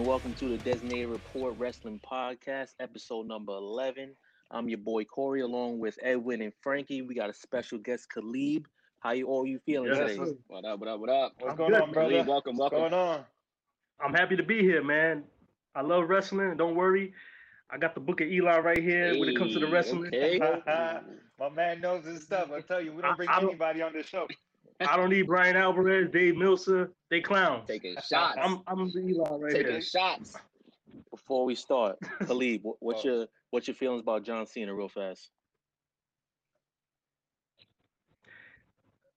and welcome to the Designated Report Wrestling Podcast, episode number 11. I'm your boy Corey, along with Edwin and Frankie. We got a special guest, Khalid. How you all you feeling Yes, today? sir. What up? What up? What up? What's I'm going good, on, brother? Khalid, welcome, What's welcome. going on? I'm happy to be here, man. I love wrestling. Don't worry. I got the book of Eli right here when it comes to the wrestling. okay. My man knows his stuff. I tell you, we don't I- bring I don't- anybody on this show. I don't need Bryan Alvarez, Dave Meltzer. They clowns. Taking shots. I'm I'm the Eli right Taking here. shots. Before we start, Khalid, what, what's Oh. your what's your feelings about John Cena, real fast?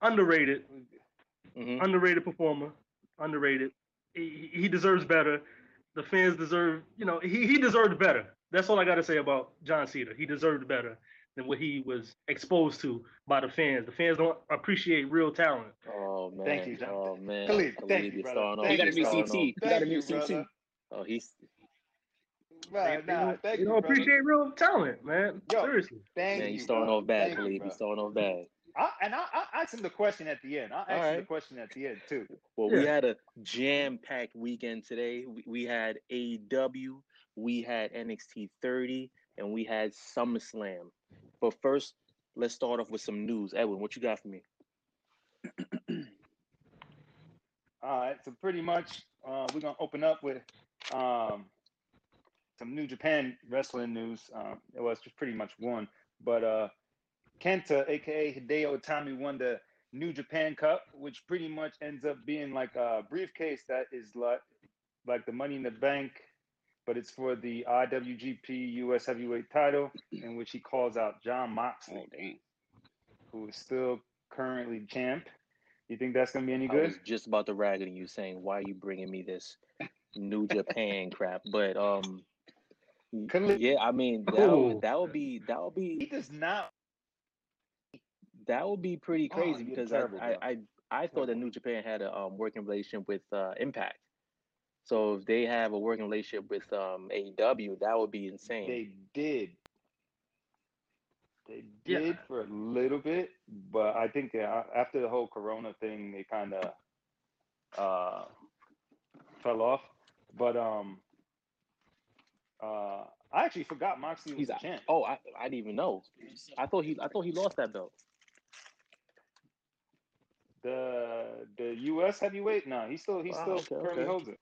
Underrated, hmm underrated performer. Underrated. He, he deserves better. The fans deserve, you know, he, he deserved better. That's all I got to say about John Cena. He deserved better than what he was exposed to by the fans. The fans don't appreciate real talent. Oh man, Thank you, John. oh man, Khalid, Khalid, thank you, brother. Thank oh, You gotta you're be CT. You gotta Thank be CT. Oh, he's Right, They- they nah, don't- thank they you, don't brother. appreciate real talent, man. Yo, Seriously. Thank man, you, he's starting off bad, Thank you, Khalid. He's starting off bad. I, and I, I asked him the question at the end. I asked him the question at the end too. Well, we had a jam-packed weekend today. We, we had AEW, we had NXT 30, and we had SummerSlam. But first, let's start off with some news. Edwin, what you got for me? All right, so pretty much uh, we're gonna open up with um, some New Japan wrestling news. Um, it was just pretty much one, but uh, Kenta, aka Hideo Itami, won the New Japan Cup, which pretty much ends up being like a briefcase that is like like the Money in the Bank, but it's for the IWGP US Heavyweight Title, in which he calls out Jon Moxley, Oh damn. who is still currently champ. You think that's gonna be any good? I good? was just about to rag on you saying, why are you bringing me this New Japan crap? But um, yeah, I mean that Oh. would, that would be that would be He does not that would be pretty Oh, crazy you're because terrible, I. I I I thought that New Japan had a um, working relationship with uh, Impact. So if they have a working relationship with um, AEW, that would be insane. They did. They Yeah. did for a little bit, but I think uh, after the whole Corona thing, they kind of uh, fell off. But um, uh, I actually forgot Moxley was He's the out. champ. Oh, I, I didn't even know. I thought he I thought he lost that belt. The the U.S. heavyweight, no, he still he Wow, still okay, currently okay. holds it.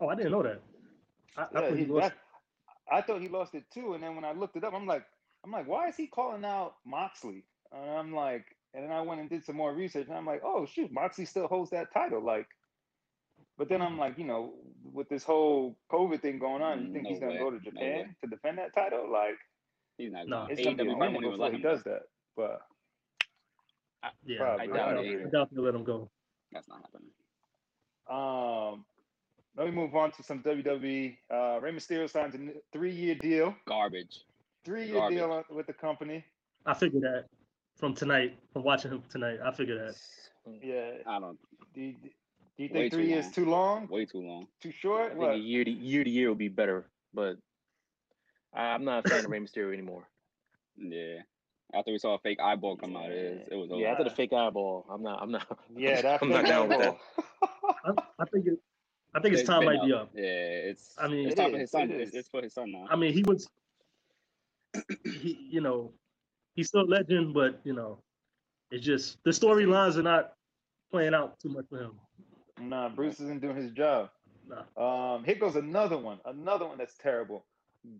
Oh, I didn't know that. I, I Yeah, thought he, he lost. that, I thought he lost it too, and then when I looked it up, I'm like, I'm like, why is he calling out Moxley? And I'm like, and then I went and did some more research, and I'm like, oh shoot, Moxley still holds that title, like. But then I'm like, you know, with this whole COVID thing going on, you think No he's gonna way. go to Japan way. to defend that title? Like, He's not No. it's gonna be a AEW minute before he does that. But Yeah, Probably. I I, doubt doubt, it. I doubt they let him go. That's not happening. um, let me move on to some WWE. Uh, Rey Mysterio signs a three-year deal, Garbage. three-year Garbage. deal with the company. I figured that from tonight, from watching him tonight. I figured that. Yeah. I don't. Do you, do you think three years long. too long? Way too long. Too I short? think What? a year to year to year would be better, but I, I'm not a fan of Rey Mysterio anymore. Yeah. After we saw a fake eyeball come out, it, was- it was over. Yeah, after the fake eyeball, I'm not. I'm not. Yeah, that I'm not down with that. I, I think it. I think his It's time been might be up. Yeah, it's. I mean- it's It time for his son. it It's, it's for his son now. I mean, he was. He, you know, he's still a legend, but you know, it's just the storylines are not playing out too much for him. Nah, Bruce isn't doing his job. Nah. Um, here goes another one. Another one that's terrible.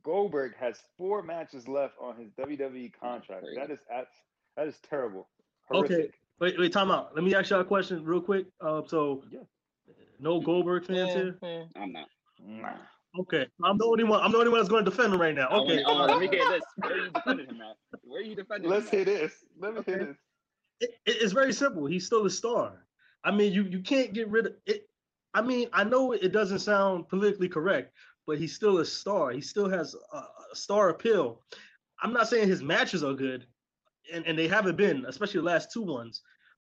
Goldberg has four matches left on his WWE contract. Crazy. That is abs- that is terrible. Okay. Wait, wait, time out. Let me ask y'all a question real quick. Uh, so, Yeah. No Goldberg fans here. I'm not. Nah. Okay, I'm the only one. I'm the only one that's going to defend him right now. Okay, wanna- oh, let me get this. Where are you defending him at? Where are you defending Let's him hear this. Let me hear this. it, it- it's very simple. He's still a star. I mean, you you can't get rid of it. I mean, I know it doesn't sound politically correct, but he's still a star. He still has a, a star appeal. I'm not saying his matches are good, and, and they haven't been, especially the last two ones.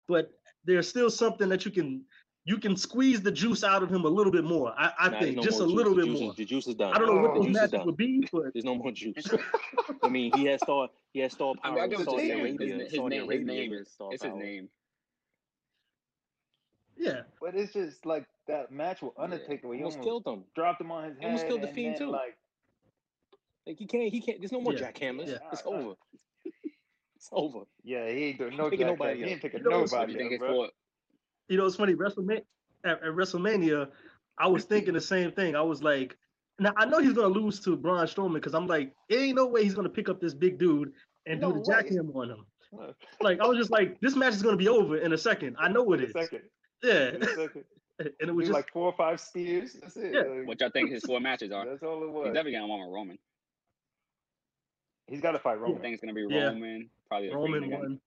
But there's still something that you can you can squeeze the juice out of him a little bit more. I, I nah, think no just a juice. little The bit juice more. Is, the juice is done. I don't know what the those juice is matches done. would be, but There's no more juice. I mean, he has star. He has star I power. mean, I in get what Saudi. Arabia. His, his Saudi name, his name is. star It's his name. Yeah, But it's just like that match with Yeah. Undertaker where he Almost almost killed him. dropped him on his He almost head. killed the Fiend, then, too. Like, Like he can't. He can't. There's no more Yeah, jackhammers. yeah. It's over. it's over. yeah, he ain't doing no Picking nobody He ain't picking You know what's- What do nobody up, bro. For? you know it's funny. WrestleMania at, at WrestleMania, I was thinking the same thing. I was like, now I know he's gonna lose to Braun Strowman because I'm like, it ain't no way he's gonna pick up this big dude and No do the way. jackhammer on him. Look, Like I was just like, this match is gonna be over in a second. I know it in a second. Yeah, In a second. and it was just like four or five spears. That's it. Yeah. Like, What y'all think his four matches are? that's all it was. He's definitely gonna want Roman. He's got to fight I Roman, think it's gonna be Yeah. Roman. Probably Roman Fiend again. won.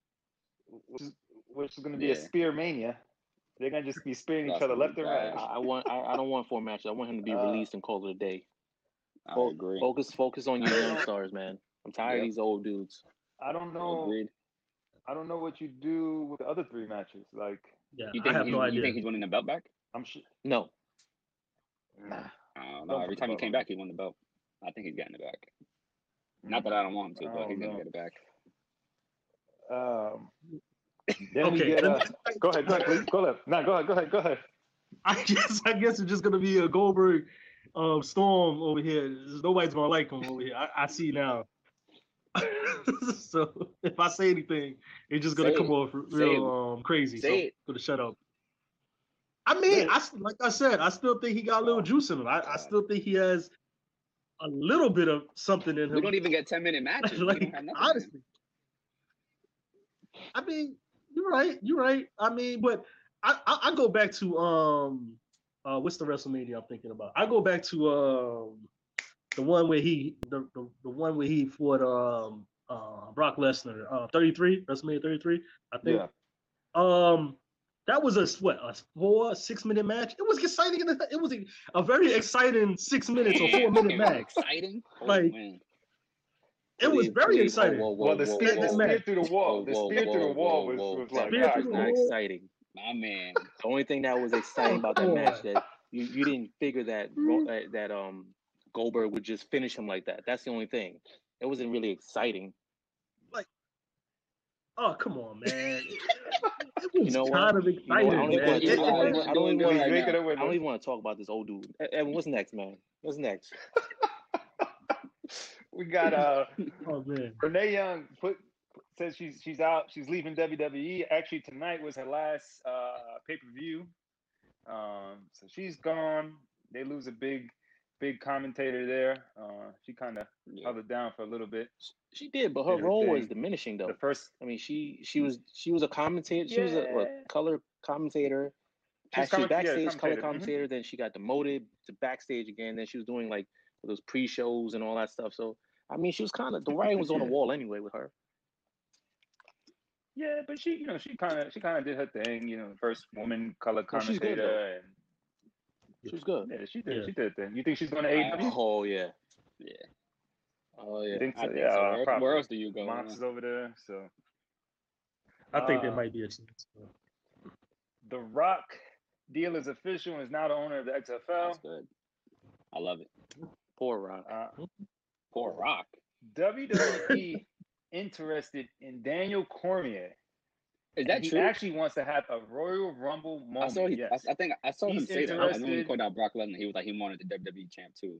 which is, which is going to be a spear mania. They're going to just be spearing each other left and right. I want. I, I don't want four matches. I want him to be Uh, released and called it a day. I Fo- agree. Focus. Focus on your young stars, man. I'm tired Yep. of these old dudes. I don't know. Agreed. I don't know what you do with the other three matches. Like, Yeah, You I think have he, no you think he's winning the belt back? I'm sure. No. Nah. I don't Don't. Every time he came back, he won the belt. I think he's getting it back. Not that I don't want him to, I but don't he's gonna get it back. Um, then we Okay, get. and Uh, go ahead. Go ahead. Please. Go ahead. No, go ahead. Go ahead. Go ahead. I guess I guess it's just gonna be a Goldberg um, storm over here. There's- Nobody's gonna like him over here. I, I see now. so if I say anything, it's just gonna Say come it. off real um, crazy. so Say I'm it. gonna shut up. I mean, Yeah. I s- like I said, I still think he got a little juice in him. I, I still think he has a little bit of something in him. We don't even get ten minute matches. like don't have nothing. honestly, I mean, you're right. You're right. I mean, but I, I, I go back to um, uh, what's the WrestleMania I'm thinking about? I go back to um, the one where he, the, the, the one where he fought um, uh, Brock Lesnar, uh, 33, WrestleMania 33, I think. Yeah. Um, that was a what a four six minute match. It was exciting. It was a, a very exciting six minutes or four minute match. Exciting. Oh, Like, man. It was very please. exciting. Whoa, whoa, Well, the whoa, spear, whoa, the whoa. spear through the wall, the Whoa, spear whoa, through the wall whoa, was, whoa. was That like, Spear all match through was right, the not wall. exciting. My man. The only thing that was exciting about that match that you, you didn't figure that that, that um Goldberg would just finish him like that. That's the only thing. It wasn't really exciting. Like, oh come on, man! It was You know kind of exciting. I don't even man. want. I don't it- even- I don't even it- want. it- He's right making now. it with I don't him. even want to talk about this old dude. Evan, what's next, man? What's next? We got uh Oh man, Renee Young put says she's she's out. She's leaving WWE. Actually, tonight was her last uh, pay per view. Um, so she's gone. They lose a big, big commentator there. Uh, she kind of Yeah. held it down for a little bit. She did, but her Did her role was diminishing though. The first, I mean, she she was she was a commentator. She was a what, color commentator. She's Actually, comment- yeah, backstage color commentator, mhm. commentator. Then she got demoted to backstage again. Then she was doing like those pre shows and all that stuff. So I mean, she was kind of the writing was on the wall anyway with her. yeah, but she, you know, she kind of she kind of did her thing. You know, first woman color Well, she's good, commentator, She was good. yeah, she did Yeah. she did her thing. You think she's going to I- AEW? Oh yeah, Yeah. oh You yeah. think so? I think yeah, so. uh, Where, where else do you go? Mox is over there, so. I think there Uh, might be a chance. The Rock deal is official and is now the owner of the XFL. That's good. I love it. Poor Rock. Uh, Poor Rock. WWE interested in Daniel Cormier. Is and that he true? actually wants to have a Royal Rumble moment. I saw. He, yes. I, I think I saw him He's say that. I know when he called out Brock Lesnar, he was like he wanted the WWE champ too.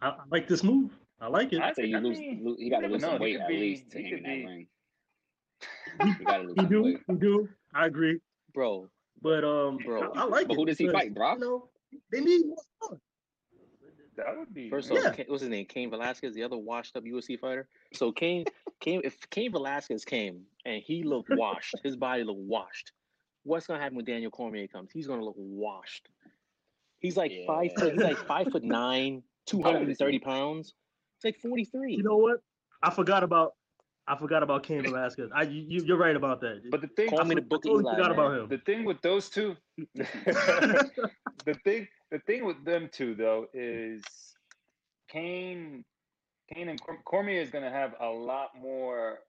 I, I like this move. I like it. I say you I lose. mean, lo- he you got to lose know. some weight at be- least to he hang in that be- ring. He got to lose You do, weight. you do. I agree. Bro, But um, Bro. I, I like But it. who does he fight, Brock? You know, they need more talent. That would be. first Yeah. off, Ca- what's his name? Cain Velasquez, the other washed up UFC fighter. So Cain, Cain, if Cain Velasquez came and he looked washed, his body looked washed. What's gonna happen when Daniel Cormier comes? He's gonna look washed. He's like five foot. He's like five foot nine, two hundred and thirty pounds. It's like forty three. You know what? I forgot about. I forgot about Cain Velasquez. I you, you're right about that. But the thing, Call I, me the for- I Book totally Eli, forgot man. about him. the thing with those two, the thing, the thing with them two though is Cain, Cain and Cormier is gonna have a lot more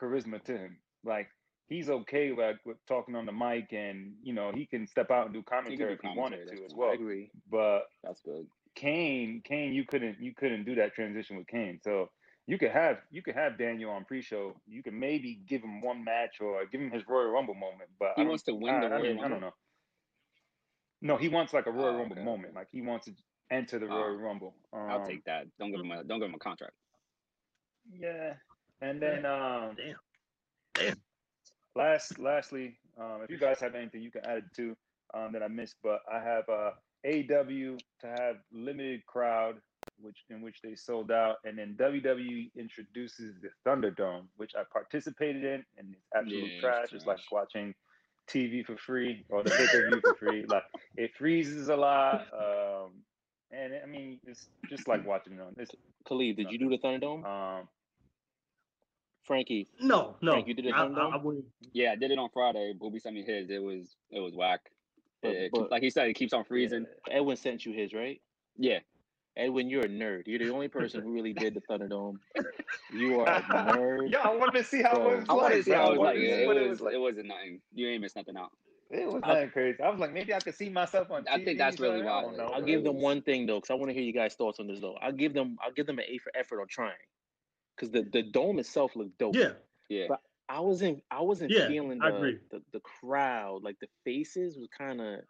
charisma to him. Like he's okay with, with talking on the mic, and you know he can step out and do commentary if he wanted to as fine. I well. agree. But That's good. Cain, Cain, you couldn't you couldn't do that transition with Cain. So you could have you could have Daniel on pre-show. You can maybe give him one match or give him his Royal Rumble moment. But He I wants to win I, the I, Royal mean, I Rumble? don't know. No, he wants like a Royal Oh, Rumble okay, moment. Like he wants to enter the Oh, Royal Rumble. Um, I'll take that. Don't give him a don't give him a contract. Yeah, and then um, Damn. Damn. last lastly, um, if you guys have anything you can add to um, that I missed, but I have uh, AW to have limited crowd, which in which they sold out, and then WWE introduces the Thunderdome, which I participated in, and it's absolute Yeah, it's trash. It's like watching TV for free or the pay per view for free. Like it freezes a lot, um, and I mean it's just like watching it on this. Khalid, did you do the Thunderdome? Um, Frankie, No, no. Frank, you did it I, Thunderdome? I, I wouldn't. Yeah, I did it on Friday. Booby sent me his. It was it was whack. But- It- it- but- like he said, it keeps on freezing. Edwin sent you his, right? Yeah, Edwin, you're a nerd. You're the only person who really did the Thunderdome. You are a nerd. Yeah, I wanted to see how Bro. it was I wanted to like. see how it was like. wanted to see It, what was like. it wasn't nothing. You ain't missed nothing out. It was I- nothing crazy. I was like, maybe I could see myself on. I think that's really son. why. I don't know, I'll bro. give them one thing though, because I want to hear you guys' thoughts on this though. I'll give them I'll give them an A for effort on trying. Because the, the dome itself looked dope. Yeah, Yeah, But I wasn't I wasn't Yeah, feeling I the, agree. the the crowd, like the faces was kinda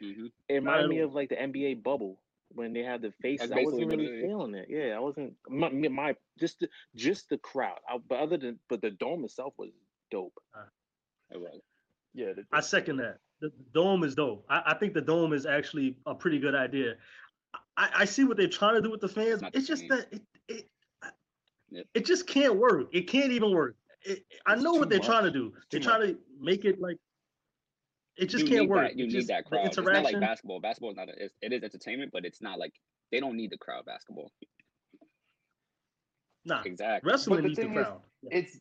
hmm it reminded me of like the NBA bubble when they had the faces. I wasn't really feeling it. Yeah, I wasn't my, my just the, just the crowd. I, but other than but the dome itself was dope. it was. Yeah, the, I second that. The the dome is dope. I, I think the dome is actually a pretty good idea. I, I see what they're trying to do with the fans. It's just same. that it it, Yep. it just can't work. It can't even work. It, I know what they're trying to do. It's They're too trying to make it like it just you can't work. That, you It need just- that crowd. It's not like basketball. Basketball is not. A, it's, it is entertainment, but it's not like they don't need the crowd. Basketball. nah, Exactly. wrestling the needs the thing is, crowd. Yeah. it's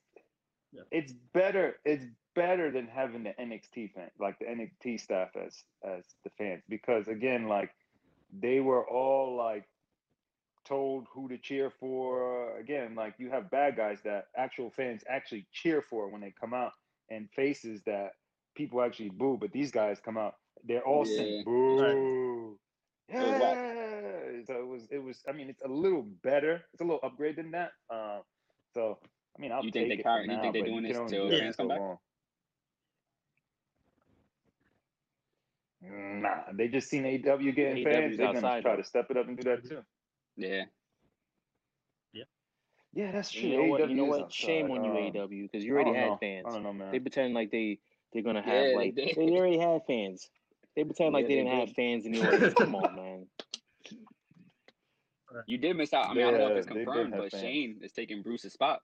Yeah. it's better. It's better than having the NXT fan, like the NXT staff as as the fans, because again, like they were all like told who to cheer for. Again, like you have bad guys that actual fans actually cheer for when they come out, and faces that people actually boo. But these guys come out, they're all Yeah. saying boo. was Yeah. So it was. It was. I mean, it's a little better. It's a little upgrade than that. Um, so I mean, I'll You think they it now, you think they're but doing this till do fans come back? long. Nah, they just seen AW getting AW 's fans. They're gonna try to step it up and do that too. Yeah. Yeah, yeah that's true. You know what? You know is what? outside. Shame on you, Um, AW, because you already had know. fans. I don't know, man. They pretend like they they're gonna have Yeah, like did. they already had fans. They pretend like Yeah, they they didn't have fans in the. Come on, man. You did miss out. I mean, I don't know if it's confirmed, but fans. Shane is taking Bruce's spot.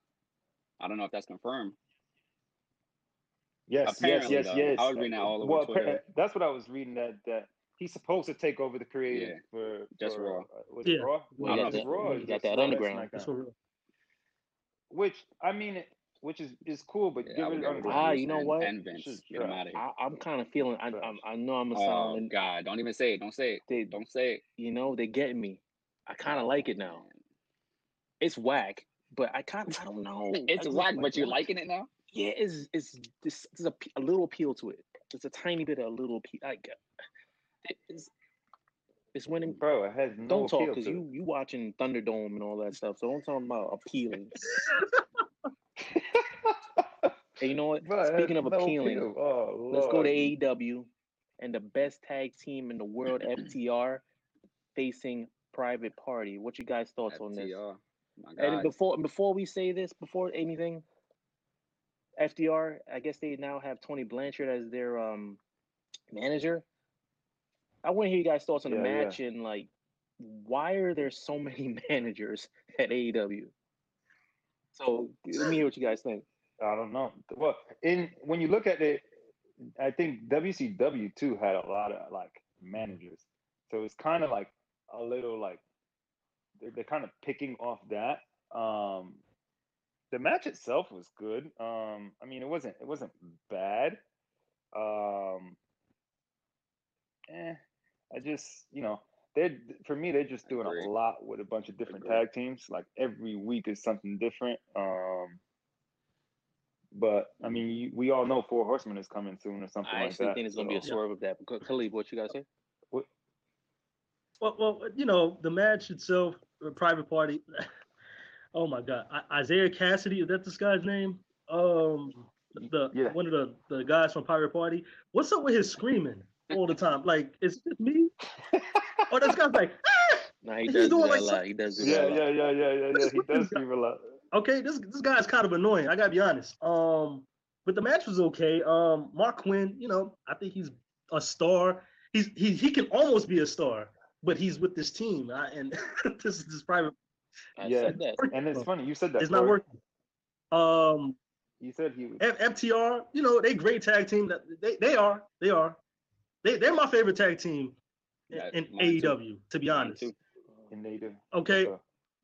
I don't know if that's confirmed. Yes, yes, Apparently, yes, though. yes. I was reading that all over well, Twitter. appar- that's what I was reading. That that he's supposed to take over the creative Yeah, for just for, Raw. uh, Was it Yeah. Raw? We I got that- Raw. or got that underground. SmackDown? That's for. Which I mean, it- which is is cool, but Yeah, give it get rid of underground. Ah, you know and, what? And Vince. Shit's Get him out of here. I, I'm kind of feeling. I, I Trash. I know I'm a Oh sound. God! Don't even say it. Don't say it. They Don't say it. you know they get me. I kind of like it now. It's whack, but I kind of I don't know. It's I just whack, but you're liking it now. Yeah, it's it's this there's a, p- a little appeal to it. There's a tiny bit of a little appeal. Like it's it's winning. Bro, it has no Don't talk because you you watching Thunderdome and all that stuff. So don't talk about appealing. Hey, you know what? Bro, Speaking of no appealing. Oh, Let's go to. AEW and the best tag team in the world, FTR, facing Private Party. What you guys thoughts on this? FTR. And before before we say this, before anything, FTR, I guess they now have Tully Blanchard as their um manager. I want to hear you guys' thoughts on the Yeah, yeah. match and like why are there so many managers at AEW? So let me hear what you guys think. I don't know. Well, in when you look at it, I think WCW too had a lot of like managers, so it's kind of like a little like they're, they're kind of picking off that. Um, the match itself was good. Um, I mean, it wasn't it wasn't bad. Um, eh, I just you know they for me they're just doing a lot with a bunch of different tag teams. Like every week is something different. Um, but I mean, you, we all know Four Horsemen is coming soon or something I like actually that. think it's gonna be a swerve of that. But Khalid, what you guys say? Well, well, you know, the match itself, the private party. Oh my God, I, Isiah Kassidy is that this guy's name? Um, the Yeah. one of the the guys from Private Party. What's up with his screaming all the time? Like, is it me? Or this guy's like, ah! Nah, he He's does do doing like a lot. He does do yeah, that a lot. yeah, yeah, yeah, yeah, yeah. He does is a lot. okay, this this guy's kind of annoying. I gotta be honest. Um, but the match was okay. Um, Marq Quen, you know, I think he's a star. He's he he can almost be a star, but he's with this team, I, and this is his private. I Yeah. said that. And it's funny you said that. It's not working. Um, You said he was. F- FTR, you know, they great tag team. That they they are they are they they're my favorite tag team in, Yeah, in mine too. AEW. To be honest, too. And okay. Okay.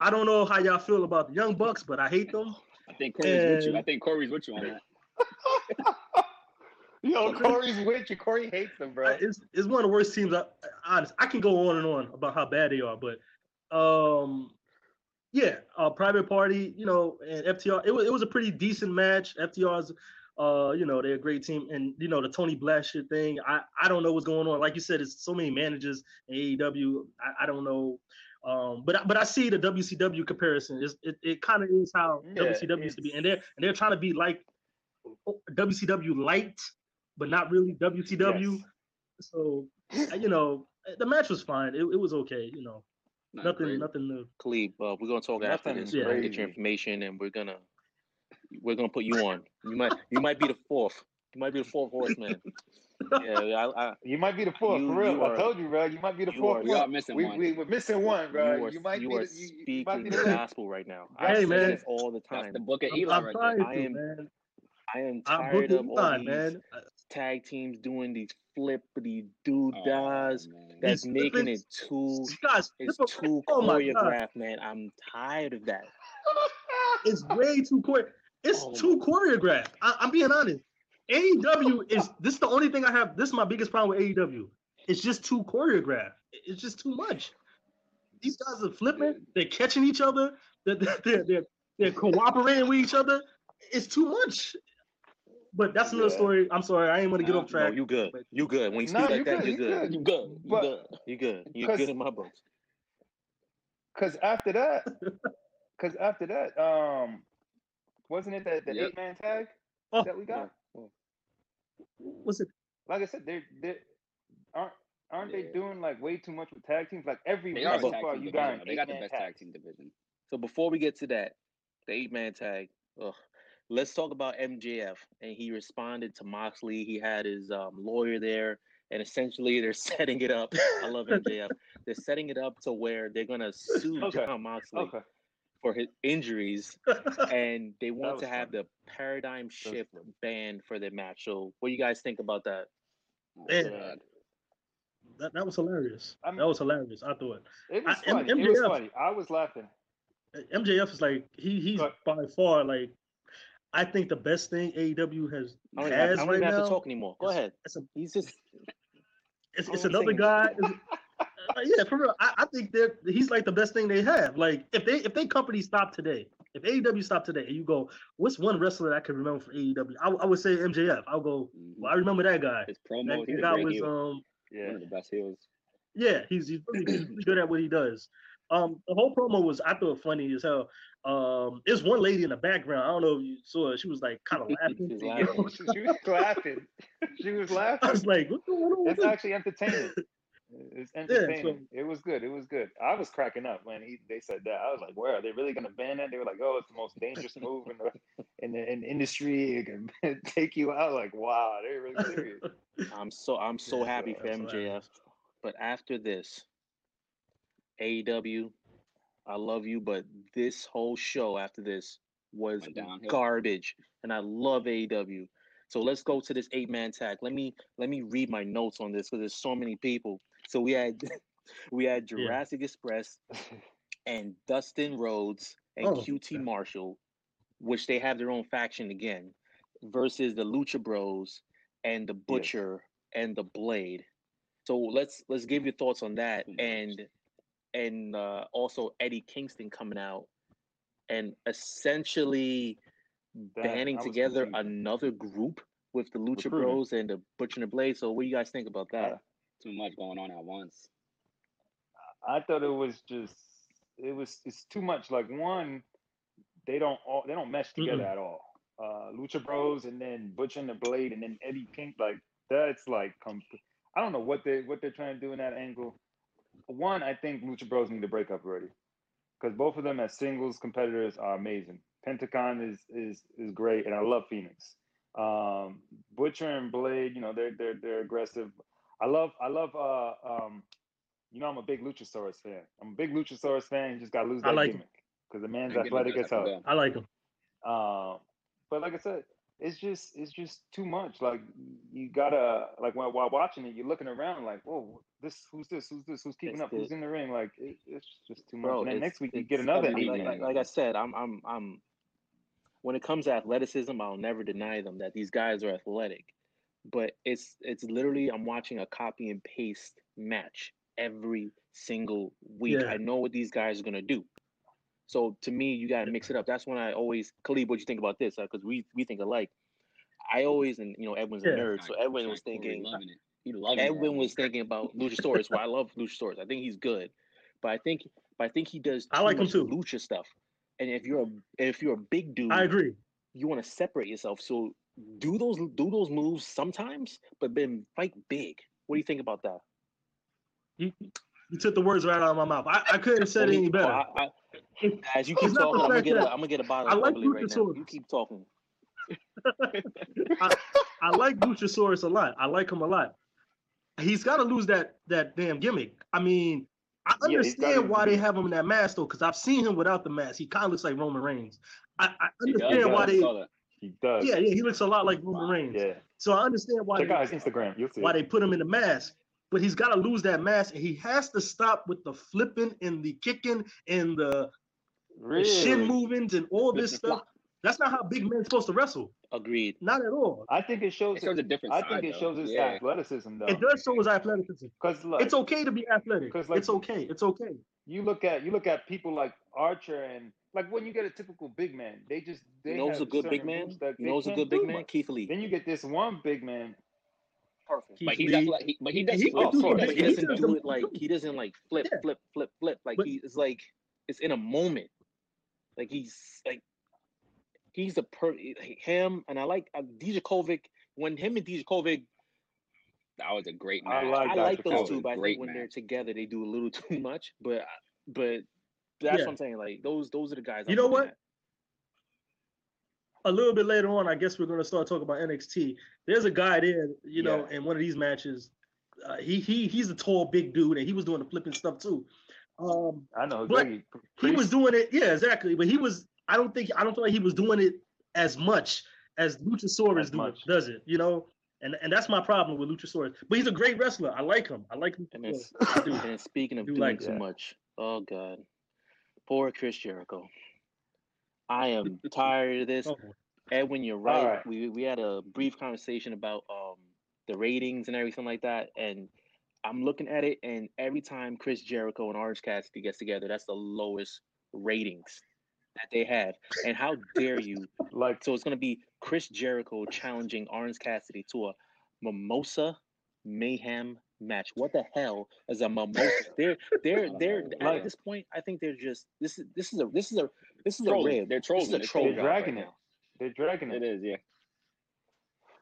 I don't know how y'all feel about the Young Bucks, but I hate them. I think Corey's with you. I think Corey's with you on that. Yo, Corey's with you. Corey hates them, bro. It's it's one of the worst teams. I, honest, I can go on and on about how bad they are, but um, yeah, uh, Private Party, you know, and FTR. It was it was a pretty decent match. FTR's, uh, you know, they're a great team, and you know the Tully Blanchard thing. I I don't know what's going on. Like you said, it's so many managers in AEW. I, I don't know. Um, but I- but I see the WCW comparison. It's, it it kind of is how Yeah, WCW used to be, it's- and they're and they're trying to be like WCW light, but not really WCW. Yes. So you know, the match was fine. It, it was okay. You know, Nah, nothing, great. nothing new. Khalid, uh, we're gonna talk after this. We're get your information, and we're gonna we're gonna put you on. You might you might be the fourth. You might be the fourth horseman. Yeah, I, I, You might be the fourth, You- for real. are- I told you, bro. You might be the fourth are- We are missing We, one. we, we're missing one, bro. you are, You might you be are the, you, you might be speaking the gospel right now. Hey, I say man. this all the That's time. the book of I'm, Eli I'm right trying there. I am man. I am I'm tired of all Elon, these man. tag teams doing these flippity Oh, doodads man. that's These making flippins- it too Guys, it's too oh my God. choreographed, man. I'm tired of that. It's way too chore. It's Oh. too choreographed. I, I'm being honest. AEW is this is the only thing I have. This is my biggest problem with AEW. It's just too choreographed. It's just too much. These guys are flipping. They're catching each other. They're they're they're, they're cooperating with each other. It's too much. But that's another Yeah. story. I'm sorry. I ain't want to get Nah, off No, track. you good. but- You good. When you No, speak you like that, good, you're good. good. You good. You But- good. You good. You're good in my books. Because after that, because after that, um, wasn't it that the Yep. eight man tag Oh. that we got? What's it? Like I said, they they aren't aren't they doing like way too much with tag teams? Like every They week are so tag far, you got. They got the best tag tags. team division. So before we get to that, the eight man tag. Ugh, let's talk about MJF. And he responded to Moxley. He had his um, lawyer there, and essentially they're setting it up. I love MJF. they're setting it up to where they're gonna sue Okay. Jon Moxley Okay. For his injuries, and they want to have funny. the paradigm shift banned for their match. So, what do you guys think about that? Oh, Man. God. That, that was hilarious. I mean- that was hilarious. I thought It was I- M- funny. It was funny. I was laughing. MJF is like he he's But- by far like I think the best thing AEW has I don't even have, I has don't right even have now. to talk anymore. Go It's- ahead. It's, a, He's just it's, it's another guy. It's- uh, yeah, for real. I, I think that he's like the best thing they have. Like if they if they company stop today, if AEW stopped today, and you go, what's one wrestler that I can remember from AEW? I, I would say MJF. I'll go. Mhm. Well, I remember that guy. His That, promo, he's that a guy great was heel. um Yeah. One of the best heels. yeah, he's he's really, he's really good at what he does. Um, the whole promo was I thought funny as hell. Um, there's one lady in the background. I don't know if you saw her. She was like kind of laughing. She's Yeah, laughing. she, she was laughing. She was I laughing. was like, what's going on? with It's this? actually entertaining. It's entertaining. It was good. It was good. I was cracking up when he they said that. I was like, "Where are they really gonna ban that?" They were like, "Oh, it's the most dangerous move in the in the, in the industry. It can take you out." Like, wow, they're really serious. I'm so I'm so Yeah, happy so for that's MJF. hilarious. But after this, AEW, I love you, but this whole show after this was garbage, and I love AEW. So let's go to this eight man tag. Let me let me read my notes on this because there's so many people. So we had we had Yeah. Jurassic Express and Dustin Rhodes and Oh, QT. Marshall, which they have their own faction again, versus the Lucha Bros and the Butcher and the Blade. So let's let's give your thoughts on that and and uh, also Eddie Kingston coming out and essentially That- banding together confused. another group with the Lucha Recruiting. Bros and the Butcher and the Blade. So what do you guys think about that? Too much going on at once. I thought it was just it was it's too much. Like one, they don't all they don't mesh together Mm-mm. at all. Uh, Lucha Bros and then Butcher and the Blade and then Eddie Pink like that's like com- I don't know what they what they're trying to do in that angle. One, I think Lucha Bros need to break up already because both of them as singles competitors are amazing. Pentagon is is is great, and I love Fenix. Um, Butcher and Blade, you know, they're they're they're aggressive. I love I love uh um, you know, I'm a big Luchasaurus fan. I'm a big Luchasaurus fan. He just got to lose I that like gimmick because the man's And get him athletic as hell. I like him. Um, but like I said, it's just it's just too much. Like you gotta like while, while watching it, you're looking around like, whoa, this who's this? Who's this? Who's keeping It's up? the- Who's in the ring? Like it, it's just too much. Bro, and then next week you get another like- eight like, like, like I said, I'm I'm I'm when it comes to athleticism, I'll never deny them that these guys are athletic. But it's it's literally I'm watching a copy and paste match every single week. Yeah. I know what these guys are gonna do. So to me, you gotta mix it up. That's when I always Khalid, what you think about this? Because we we think alike. I always and you know Edwin's a nerd, so Right, Edwin was thinking loving it. He loving Edwin it. was thinking about Luchasaurus. well, I love Luchasaurus. I think he's good, but I think, but I think he does. I too like him much too. Lucha stuff. And if you're a if you're a big dude, I agree. you want to separate yourself. So do those do those moves sometimes, but then fight big. What do you think about that? You, you took the words right out of my mouth. I, I couldn't have said it any better. I- I- as you keep talking, I'm gonna get a, I'm gonna get a bottle I of like bubbly right now. You keep talking. I like Luchasaurus a lot. I like him a lot. He's got to lose that that damn gimmick. I mean, I Yeah, understand lose why they have him in that mask though, because I've seen him without the mask. He kind of looks like Roman Reigns. I, I understand yeah, why they. Saw that. he does. Yeah, yeah, he looks a lot like Roman Reigns. Yeah. So I understand why Check they, out his Instagram. You'll see. why it. they put him in the mask. But he's got to lose that mask, and he has to stop with the flipping and the kicking and the, the shin movements and all this stuff. That's not how big men's supposed to wrestle. Agreed. Not at all. I think it shows. It shows a different I side. think it though. shows his yeah. athleticism though. It does show his athleticism. Because like, It's okay to be athletic. 'Cause, like, it's okay. It's okay. you look at you look at people like Archer and like when you get a typical big man, they just they You know who's a good big certain man? moves You they know a good big man? much. Keith Lee. Then you get this one big man. Perfect. But Keith he's Lee- athletic. He, but he does. He He, can Oh, do of course, the but big- he he doesn't do it like he doesn't like flip, Yeah. flip, flip, flip. Like But- he is like it's in a moment. Like he's like he's a per him, and I like uh, Dijakovic when him and Dijakovic. that was a great I like I like those two, but I think when they're together, they do a little too much. But but that's Yeah. what I'm saying. Like those those are the guys. You I'm know what? at. A little bit later on, I guess we're going to start talking about NXT. There's a guy there, you know, Yeah. in one of these matches. Uh, he he he's a tall, big dude, and he was doing the flipping stuff too. Um, I know. But he was doing it, yeah, exactly. But he was, I don't think, I don't feel like he was doing it as much as Luchasaurus As do, much. does it, you know. And and that's my problem with Luchasaurus. But he's a great wrestler. I like him. I like him. And then, I do. and speaking of do doing like too that. much, oh god, poor Chris Jericho. I am tired of this. Oh, Edwin, you're right. right. We we had a brief conversation about um the ratings and everything like that, and I'm looking at it, and every time Chris Jericho and Orange Cassidy gets together, that's the lowest ratings that they have. And how dare you? like So it's gonna be Chris Jericho challenging Orange Cassidy to a Mimosa Mayhem match. What the hell is a mimosa? They're they're they're at Like- this point. I think they're just this is this is a this is a this is a Trolling. rib. They're This is trolling. a They're troll they're dragging right it. now. They're dragging It it. is, yeah.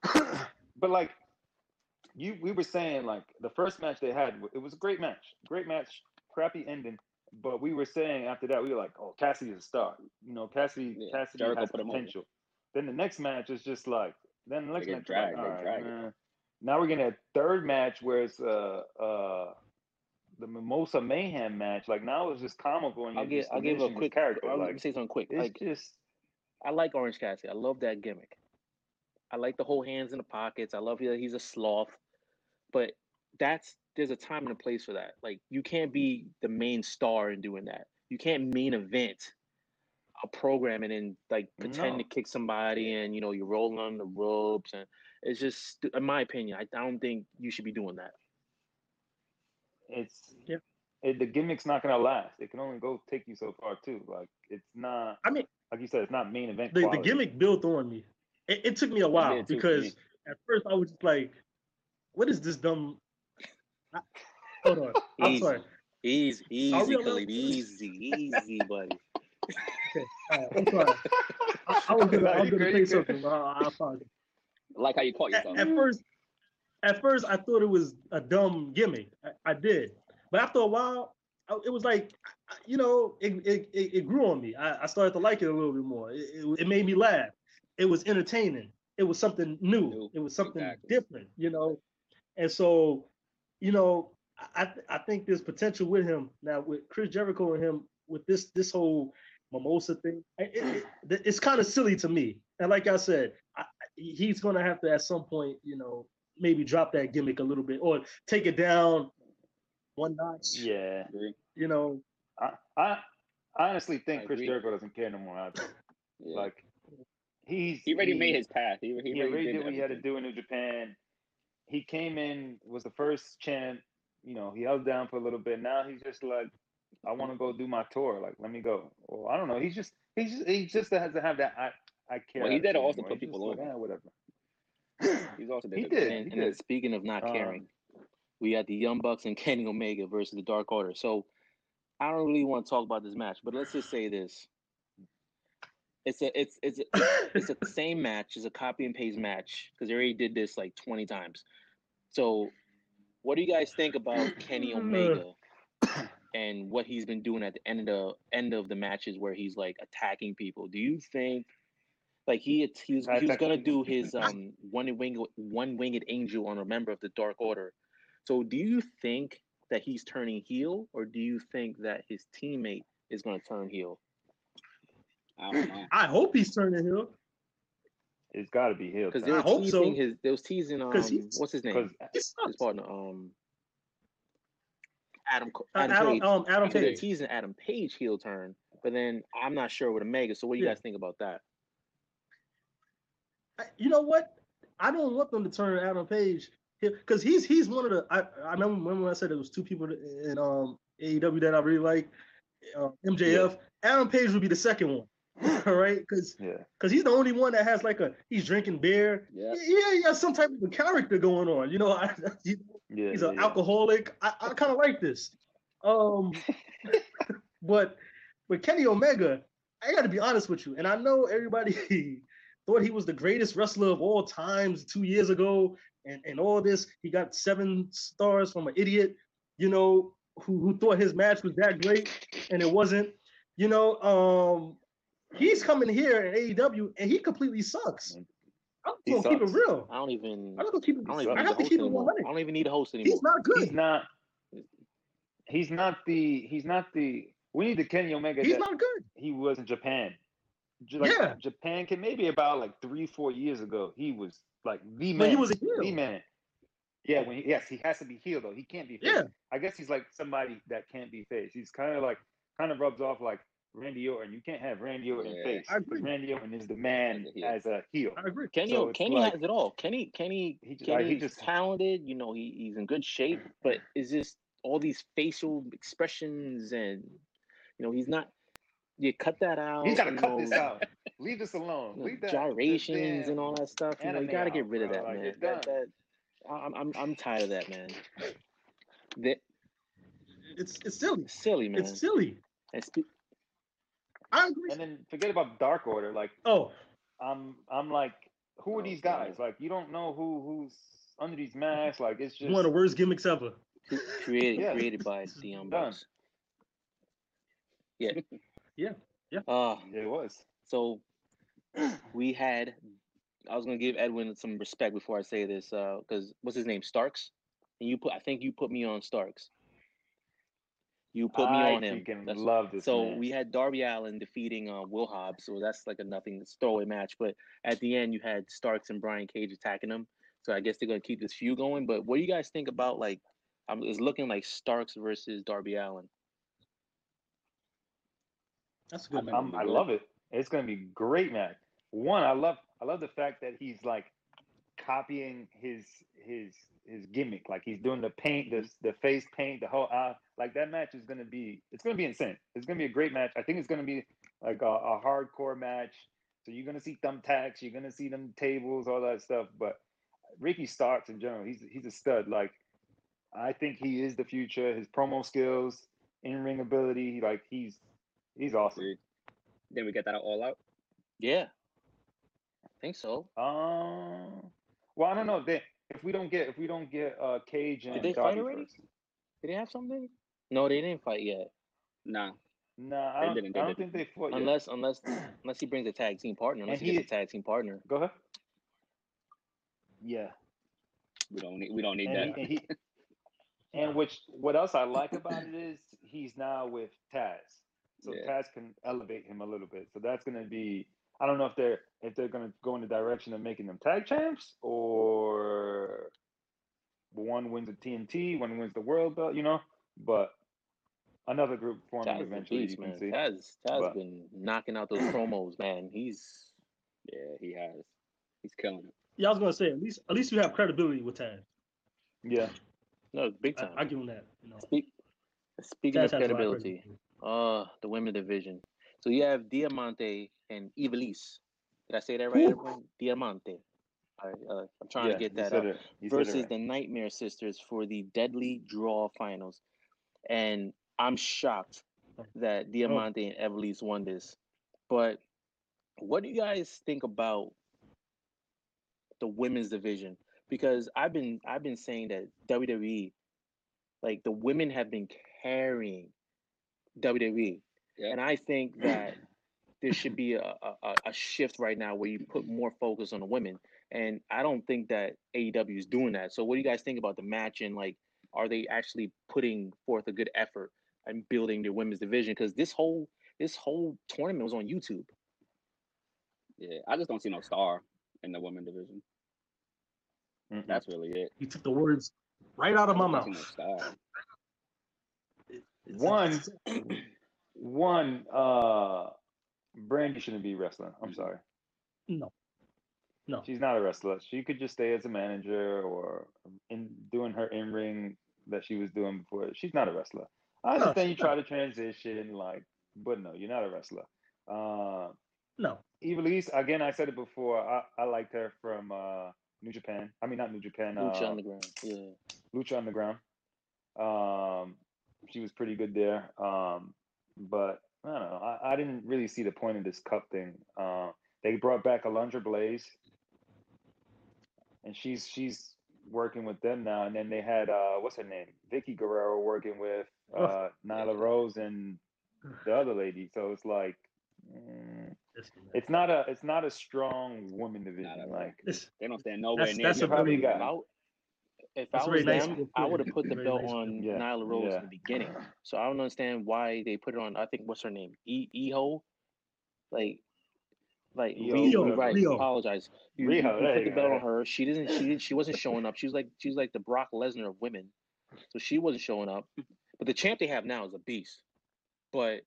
but like you, we were saying like the first match they had, it was a great match, great match, crappy ending. But we were saying after that, we were like, oh, Cassidy is a star. You know, Cassidy, Yeah, Cassidy Jericho has put him over. potential. Then the next match is just like, then the next match, like, dragged, they all right, man. Now we're getting a third match where it's uh uh the Mimosa Mayhem match. Like now it's just comical and I'll you're give just I'll give a quick character. I'll Like say something quick. it's Like just I like Orange Cassidy. I love that gimmick. I like the whole hands in the pockets. I love that he's a sloth. But that's there's a time and a place for that. Like you can't be the main star in doing that. You can't main event a program and then like pretend No. to kick somebody and you know you're rolling on the ropes and it's just in my opinion, I, I don't think you should be doing that. it's Yep. it, the gimmick's not gonna last. It can only go take you so far too. Like it's not I mean, like you said, it's not main event. the, the gimmick built on me. It, it took me a while did too for because me. at first I was just like, "What is this dumb?" I- hold on, I'm Easy. sorry. Easy, easy, we Khalid, easy, easy, buddy. Okay, all right, I'm sorry. I, I was gonna, No, I was gonna say something, but I, I apologize. Like how you caught yourself. at first, at first, I thought it was a dumb gimmick. I, I did, but after a while, I, it was like, you know, it it, it, grew on me. I, I started to like it a little bit more. It, it, it made me laugh. It was entertaining. It was something new. New, It was something exactly. different, you know. And so, you know, I I- I think there's potential with him now with Chris Jericho and him with this this whole mimosa thing. It, it, it- it's kind of silly to me. And like I said, I, I- he's gonna have to at some point, you know, maybe drop that gimmick a little bit or take it down one notch. Yeah, You know, I, I I honestly think I Chris agree. Jericho doesn't care no more. either. Yeah. Like he's he already he- made his path. He, he, he already did what he had to do in New Japan. He came in, was the first champ. You know, he held down for a little bit. Now he's just like, I want to go do my tour. Like, let me go. Well, I don't know. He's just, he's just, he just has to have that. I, I care. Well, he did also anymore. put people just like, over. "Ah, whatever. He's also did. He did. And, he and did. speaking of not Um, caring, we got the Young Bucks and Kenny Omega versus the Dark Order. So I don't really want to talk about this match, but let's just say this: it's a it's it's a, it's a same match. It's a copy and paste match because they already did this like twenty times. So, what do you guys think about Kenny Omega and what he's been doing at the end of the end of the matches where he's like attacking people? Do you think? Like he he was, he was gonna do his um one winged one winged angel on a member of the Dark Order. So do you think that he's turning heel, or do you think that his teammate is gonna turn heel? I. I hope he's turning heel. It's got to be healed. Because they I were hope so. teasing his they was teasing um 'Cause he's- what's his name? His partner um Adam Co- Uh, Adam, Adam, Page. um, Adam So they're Page. teasing Adam Page heel turn, but then I'm not sure with Omega. So what do you Yeah. guys think about that? You know what? I don't want them to turn Adam Page because he's he's one of the. I, I remember when I said there was two people in um AEW that I really like. Uh, MJF. Adam Page would be the second one. All right, because yeah, because he's the only one that has like a he's drinking beer. Yeah. Yeah, he has some type of a character going on. You know, I, he- yeah, he's yeah, an yeah. alcoholic. I, I kind of like this. Um, but with Kenny Omega, I got to be honest with you, and I know everybody thought he was the greatest wrestler of all times two years ago, and and all this. He got seven stars from an idiot, you know, who who thought his match was that great, and it wasn't. You know, um, he's coming here in AEW, and he completely sucks. I'm gonna keep it real. I don't even I'm gonna keep it. I don't even I need have a to host keep it anymore. 100. I don't even need a host anymore. He's not good. He's not. He's not the. He's not the. We need the Kenny Omega. He's that not good. he was in Japan. J- Like, Yeah. Japan can maybe about like three, four years ago. He was like the man. But he was a heel. the man. Yeah, when he, yes, he has to be healed though. He can't be. Face. Yeah. I guess he's like somebody that can't be faced. He's kind of like kind of rubs off like Randy Orton. You can't have Randy Orton Yeah, face. I agree. Because Randy Orton is the man As a heel. as a heel. I agree. Kenny So Kenny like- has it all. Kenny Kenny He just- like, he just- talented. You know, he, he's in good shape, but is just all these facial expressions and you know he's not. You cut that out. He's got to you cut know, this out. Leave this alone. you know, Leave that gyrations and all that stuff. You know, you got to get out, rid of that, Like, man. That, that, I'm I'm I'm tired of that, man. That It's it's silly. silly, man. It's silly. And spe- I agree. And then forget about Dark Order. Like Oh, I'm I'm like, who are Oh, these God. guys? Like you don't know who who's under these masks. Like it's just one of the worst gimmicks ever. created Yeah. created by the Young Done. Bucks. Yeah. Yeah, yeah. Uh it was. so we had I was gonna give Edwin some respect before I say this, uh, because what's his name? Starks? And you put I think you put me on Starks. You put me I on him. freaking That's- love this. so man. we had Darby Allin defeating uh, Will Hobbs, so that's like a nothing throwaway match. But at the end, you had Starks and Brian Cage attacking him. So I guess they're gonna keep this feud going. But what do you guys think about like? Um, it's looking like Starks versus Darby Allin. That's a good. I'm- I love it. It's gonna be great, man. One, I love I love the fact that he's like copying his his his gimmick. Like he's doing the paint, the the face paint, the whole eye. Like that match is gonna be it's gonna be insane. It's gonna be a great match. I think it's gonna be like a, a hardcore match. So you're gonna see thumbtacks, you're gonna see them tables, all that stuff. But Ricky Starks in general, he's he's a stud. Like I think he is the future. His promo skills, in ring ability, like he's he's awesome. Agreed. Then we get that all out. Yeah, I think so. Um, well, I don't know. They, if we don't get if we don't get uh Cage and Did they fight already? first. Did they have something? No, they didn't fight yet. Nah, Nah, I They don't, didn't, they I don't didn't. think they fought yet. Unless unless unless he brings a tag team partner. Unless And he gets a tag team partner. Go ahead. Yeah, we don't need we don't need and that. he, and he and which what else I like about it is he's now with Taz, so Yeah. Taz can elevate him a little bit. So that's gonna be. I don't know if they're if they're gonna go in the direction of making them tag champs or one wins the TNT, one wins the world belt, you know. But another group forming Taz eventually. beast, you man. can see. Taz Taz But- been knocking out those promos, man. He's Yeah, he has. He's killing it. Yeah, I was gonna say at least at least you have credibility with Taz. Yeah. no big time. I give him that. You know, Speak, speaking Taz of has a lot of credibility, uh, the women division. So you have Diamante and Ivelisse. Did I say that right? Diamante. Right, uh, I'm trying yeah, to get that said up. it. You said it versus right. the Nightmare Sisters for the Deadly Draw Finals. And I'm shocked that Diamante and Ivelisse won this. But what do you guys think about the women's division? Because I've been I've been saying that WWE, like the women have been carrying WWE. Yeah. And I think that there should be a, a, a- a shift right now where you put more focus on the women. And I don't think that AEW is doing that. So what do you guys think about the match and like are they actually putting forth a good effort and building their women's division? Because this whole this whole tournament was on YouTube. Yeah, I just don't see no star in the women division. Mm-mm. That's really it. you took the words right out of my mouth. no star. One, one, uh, Brandy shouldn't be wrestling. I'm sorry. No, no. She's not a wrestler. She could just stay as a manager or in doing her in ring that she was doing before. She's not a wrestler. I No, understand you she's try to transition, like, but no, you're not a wrestler. Uh, No, Ivelisse, again, I said it before. I, I liked her from uh, New Japan. I mean, not New Japan. Lucha uh, Underground. Yeah. Lucha Underground. Um, she was pretty good there. Um, but I don't know. I, I didn't really see the point of this cup thing. Uh, they brought back Alundra Blaze, and she's she's working with them now. And then they had uh, what's her name, Vickie Guerrero, working with uh, Nyla Rose and the other lady. So it's like. mm, it's not a it's not a strong woman division. at. Like They don't stand nowhere That's- near. that's the a probably got- If I, That's I a was very nice them, I would have put the Very belt nice on Yeah, Nyla Rose yeah. in the beginning. So I don't understand why they put it on. I think what's her name, E Eho, like, like Io, Riho, right? Riho. Apologize. You, you- Riho, you put you the go, belt on her. She didn't. She didn't. She wasn't showing up. She was like she was like the Brock Lesnar of women. So she wasn't showing up. But the champ they have now is a beast. But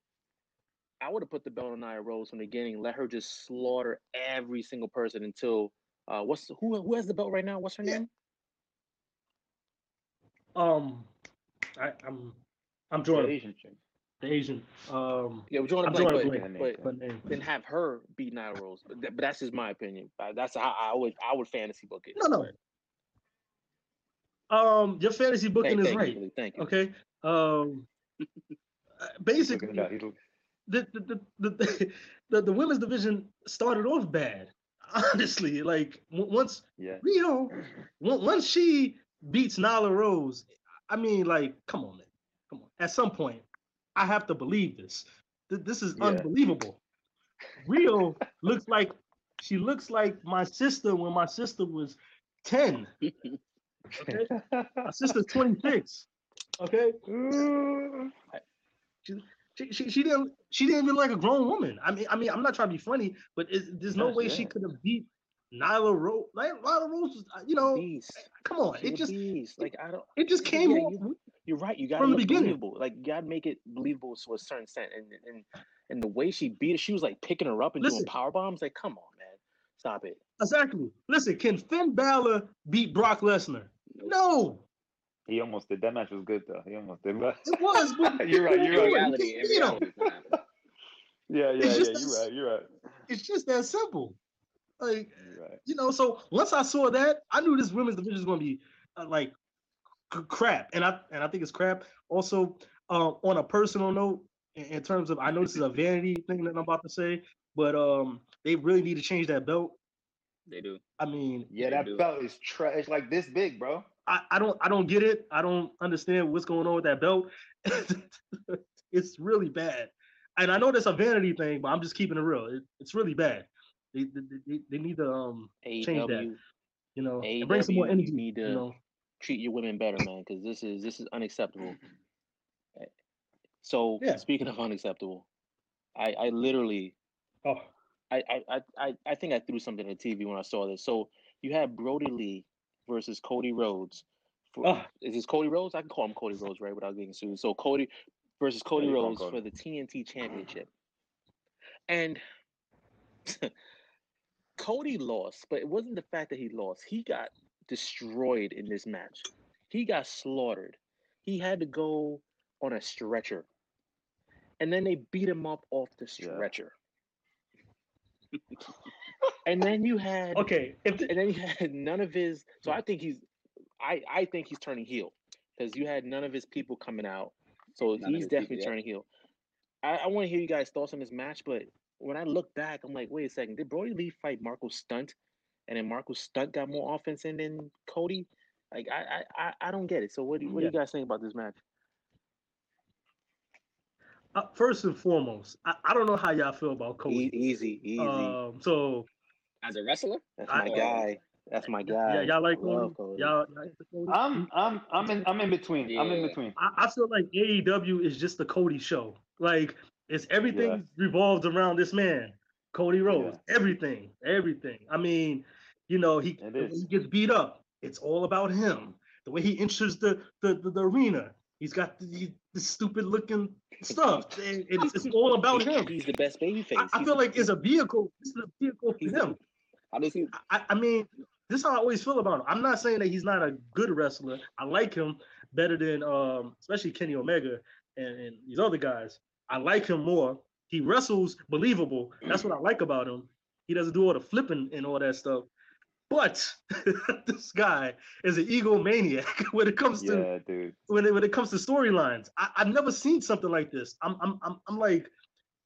I would have put the belt on Nia Rose from the beginning. Let her just slaughter every single person until uh, what's who who has the belt right now? What's her name? Um, I, I'm I'm the drawing Asian chick. the Asian. Um, Yeah, we're drawing a I'm blank, drawing a but, blank. but but name. then have her beat Nia Rose. But, that, but that's just my opinion. Uh, That's how I would I would fantasy book it. No, no. Um, your fantasy booking Thank, is thank right. you, Billy, thank you. Okay. Um, uh, He's looking basically, up. He's look- the the, the the the the women's division started off bad. Honestly, like w- once yeah. Riho, on- once she beats Nyla Rose, I mean, like, come on, man, come on. At some point, I have to believe this. Th- This is Yeah. unbelievable. Riho looks like she looks like my sister when my sister was ten. Okay, my sister's twenty six. Okay, Ooh. she, she she didn't she didn't even like a grown woman. I mean I mean I'm not trying to be funny, but it, there's no way she could have beat Nyla Rose. Like, Nyla Rose, was, uh, you know, Beast. come on, She it just beast. like I don't. it just came yeah, you- You're right. You gotta From the beginning. believable. Like you gotta make it believable to a certain extent. And and and the way she beat her, she was like picking her up and Listen. doing power bombs. Like, come on, man, stop it. Exactly. Listen, can Finn Balor beat Brock Lesnar? No, He almost did. That match was good though. He almost did. But it was. But You're right, you're right. can't reality, in beat him. reality, it's not happening. yeah, yeah, yeah. You're a- right. You're right. It's just that simple. Like You're right. you know, so once I saw that, I knew this women's division was going to be uh, like c- crap, and I and I think it's crap. Also, uh, on a personal note, in, in terms of I know this is a vanity thing that I'm about to say, but um, they really need to change that belt. They do. I mean, Yeah, that do. belt is trash. It's like this big, bro. I, I don't I don't get it. I don't understand what's going on with that belt. it's really bad. And I know that's a vanity thing, but I'm just keeping it real. It, it's really bad. They, they, they, they need to um Change that. You know and bring some more energy. you need You to- know, treat your women better, man, because this is this is unacceptable. So Yeah. speaking of unacceptable, I I literally oh I, I, I, I I think I threw something at the TV when I saw this. So you have Brodie Lee versus Cody Rhodes. For, Ah. Is this Cody Rhodes? I can call him Cody Rhodes, right, without getting sued. So Cody versus Cody you call him Rhodes Cody. for the TNT Championship, and Cody lost, but it wasn't the fact that he lost. He got destroyed in this match. He got slaughtered. He had to go on a stretcher, and then they beat him up off the Yeah. stretcher. and then you had okay. The, and then you had none of his so i think he's i i think he's turning heel because you had none of his people coming out so None he's his people, definitely yeah. turning heel i, I want to hear you guys thoughts on this match but when i look back i'm like wait a second did brodie lee fight marko stunt and then marko stunt got more offense in than cody like i i i, I don't get it so what do, what do you guys think about this match uh, first and foremost, I, I don't know how y'all feel about E- Cody. easy easy Um, so As a wrestler, that's my I- guy that's my guy yeah, y'all like I love Cody? Y'all, y'all like Cody? I'm I'm I'm in I'm in between. I'm in between. I, I feel like AEW is just the Cody show. Like it's everything Yeah. revolves around this man, Cody Rhodes. Everything, everything. I mean, you know, he, It is. he gets beat up. It's all about him. The way he enters the the, the, the arena, he's got the, the stupid looking stuff. and it's, it's all about him. he's the best baby face I, I feel like it's a vehicle. It's a vehicle for him. does he? I, I mean, this is how I always feel about him. I'm not saying that he's not a good wrestler. I like him better than, um, especially Kenny Omega and, and these other guys. I like him more. He wrestles believable. That's what I like about him. He doesn't do all the flipping and all that stuff. But this guy is an egomaniac when it comes to Yeah, dude. when it, when it comes to storylines. I, I've never seen something like this. I'm I'm I'm, I'm like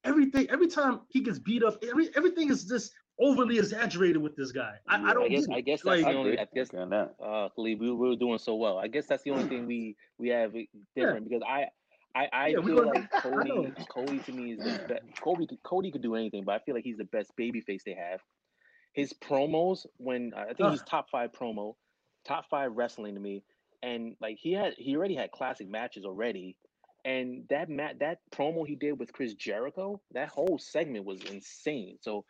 everything. Every time he gets beat up, every everything is just overly exaggerated with this guy. I, Yeah, I don't. I guess. I guess that's like the I only agree. I guess agree on that. uh Khalid, we, we were doing so well. I guess that's the only thing we we have i- different because I I, I Yeah, feel like Cody. Cody to me is the best. Cody could- Cody could do anything, but I feel like he's the best baby face they have. His promos when I think he's top five promo, top five wrestling to me, and like he had he already had classic matches already. And that mat that promo he did with Chris Jericho, that whole segment was insane. So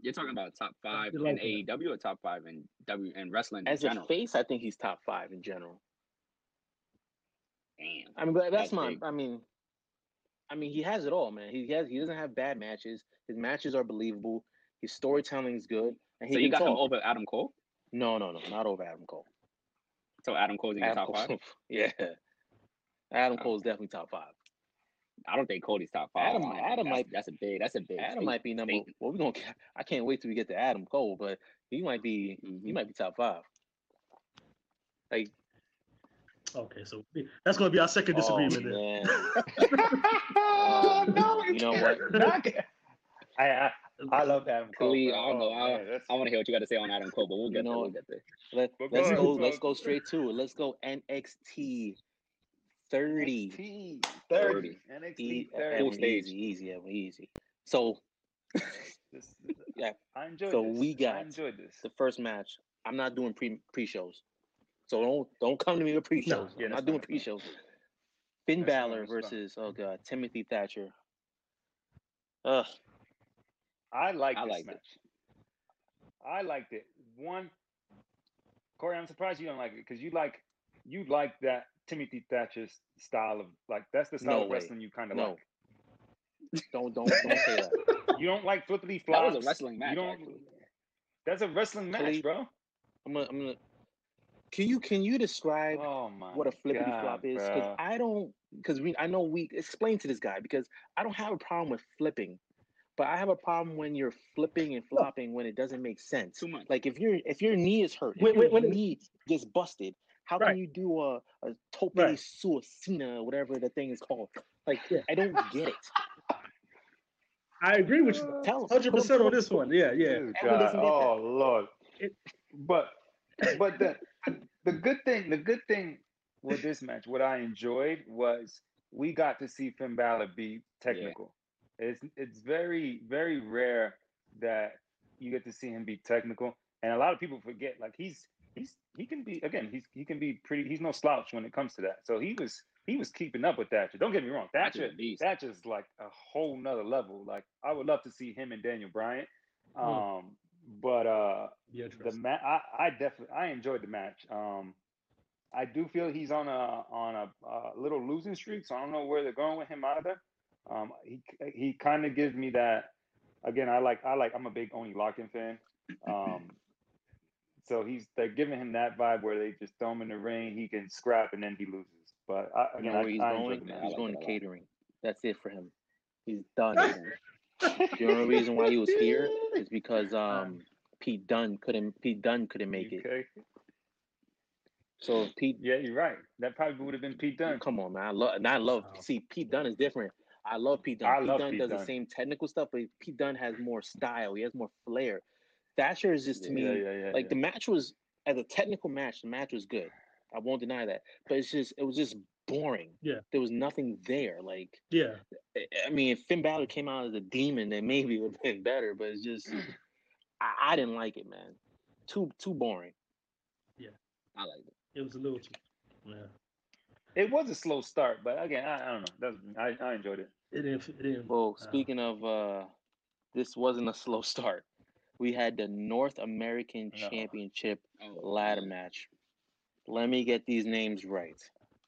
You're talking about top five in like. AEW or top five in W and wrestling in as a face, I think he's top five in general. Damn. I mean, but that's my. big. I mean, I mean, he has it all, man. He has. He doesn't have bad matches. His matches are believable. His storytelling is good, and he So you got him over Adam Cole? No, no, no, not over Adam Cole. So Adam Cole's in your top Cole, five? yeah. Adam. Cole's definitely top five. I don't think Cody's top five. Adam- Adam that's, might- That's a big. That's a big. Adam might be number. Well, we're gonna. I can't wait till we get to Adam Cole, but he might be. He Mhm. might be top five. Like, Okay, so that's gonna be our second oh disagreement. then. man, oh, no, You know what? can't. I, I I love Adam Cole. Khalid. I don't know. Oh, I, man, I want to hear what you got to say on Adam Cole, but we'll You get there. know- We'll get there. Let, But go let's ahead, go. Let's go straight to it. Let's go NXT thirty. NXT 30. Thirty. NXT E- 30. Full stage. Easy, easy, Evan, easy. So This- Yeah. I enjoyed So this. we I got enjoyed this. the first match. I'm not doing pre pre shows. So don't don't come to me with pre shows. yeah, I'm not doing fine, pre-shows. Finn That's Balor fine. versus oh god Timothy Thatcher. Ugh, I like I this liked it. match. I liked it. One, Corey, I'm surprised you don't like it because you like you like that Timothy Thatcher's style of like that's the style No of way. wrestling you kind of No. like. don't don't don't say that. You don't like flippity That flops. was a wrestling match, You don't. actually. That's a wrestling match, Khalid, bro. I'm gonna I'm gonna. Can you can you describe Oh what a flippity God, flop is? Because. I don't. Because we I know we explain to this guy because I don't have a problem with flipping, but I have a problem when you're flipping and flopping when it doesn't make sense. Too much. Like if your if your knee is hurt, When- when- when knee gets busted, how Right. can you do a, a tope Right. suicida, whatever the thing is called? Like Yeah. I don't get it. I agree with you. Tell. Hundred percent on this one. Yeah, yeah. This Everyone guy, that. oh Lord. It- But but the the good thing the good thing with this match, what I enjoyed was we got to see Finn Balor be technical. It's it's very very rare that you get to see him be technical, and a lot of people forget like he's he's he can be again he's he can be pretty he's no slouch when it comes to that. So he was he was keeping up with Thatcher. Don't get me wrong, Thatcher. Thatcher's like a whole nother level. Like I would love to see him and Daniel Bryan. Hmm. Um, but uh, Yeah, the match I, I definitely I enjoyed the match. Um, I do feel he's on a on a, uh little losing streak, so I don't know where they're going with him either. Um, he he kind of gives me that. Again, I like I like I'm a big Oney Lorcan fan. Um, so he's they're giving him that vibe where they just throw him in the ring, he can scrap and then he loses. But I, You again, know I, he's I going? enjoyed the man. match. I He's like going to catering. That's it for him. He's done. the only reason why he was here is because um Pete Dunne couldn't Pete Dunne couldn't make it. Okay. So Pete Yeah, you're right. That probably would have been Pete Dunne. Come on, man. I love and I love Wow. see Pete Dunne is different. I love Pete Dunne. I Pete Dunne Pete does Dunne. the same technical stuff, but Pete Dunne has more style. He has more flair. Thatcher is just to Yeah, me yeah, yeah, like the match was as a technical match, the match was good. I won't deny that. But it's just it was just boring. Yeah. There was nothing there. Like Yeah. I- I mean, if Finn Balor came out as a demon, then maybe it would have been better. But it's just I, I didn't like it, man. Too too boring. Yeah. I like it. It was a little too. Yeah. It was a slow start, but again, I, I don't know. That's, I, I enjoyed it. It didn't. It didn't. Well, uh, speaking of, uh, this wasn't a slow start. We had the North American No. Championship Oh, ladder match. Let me get these names right.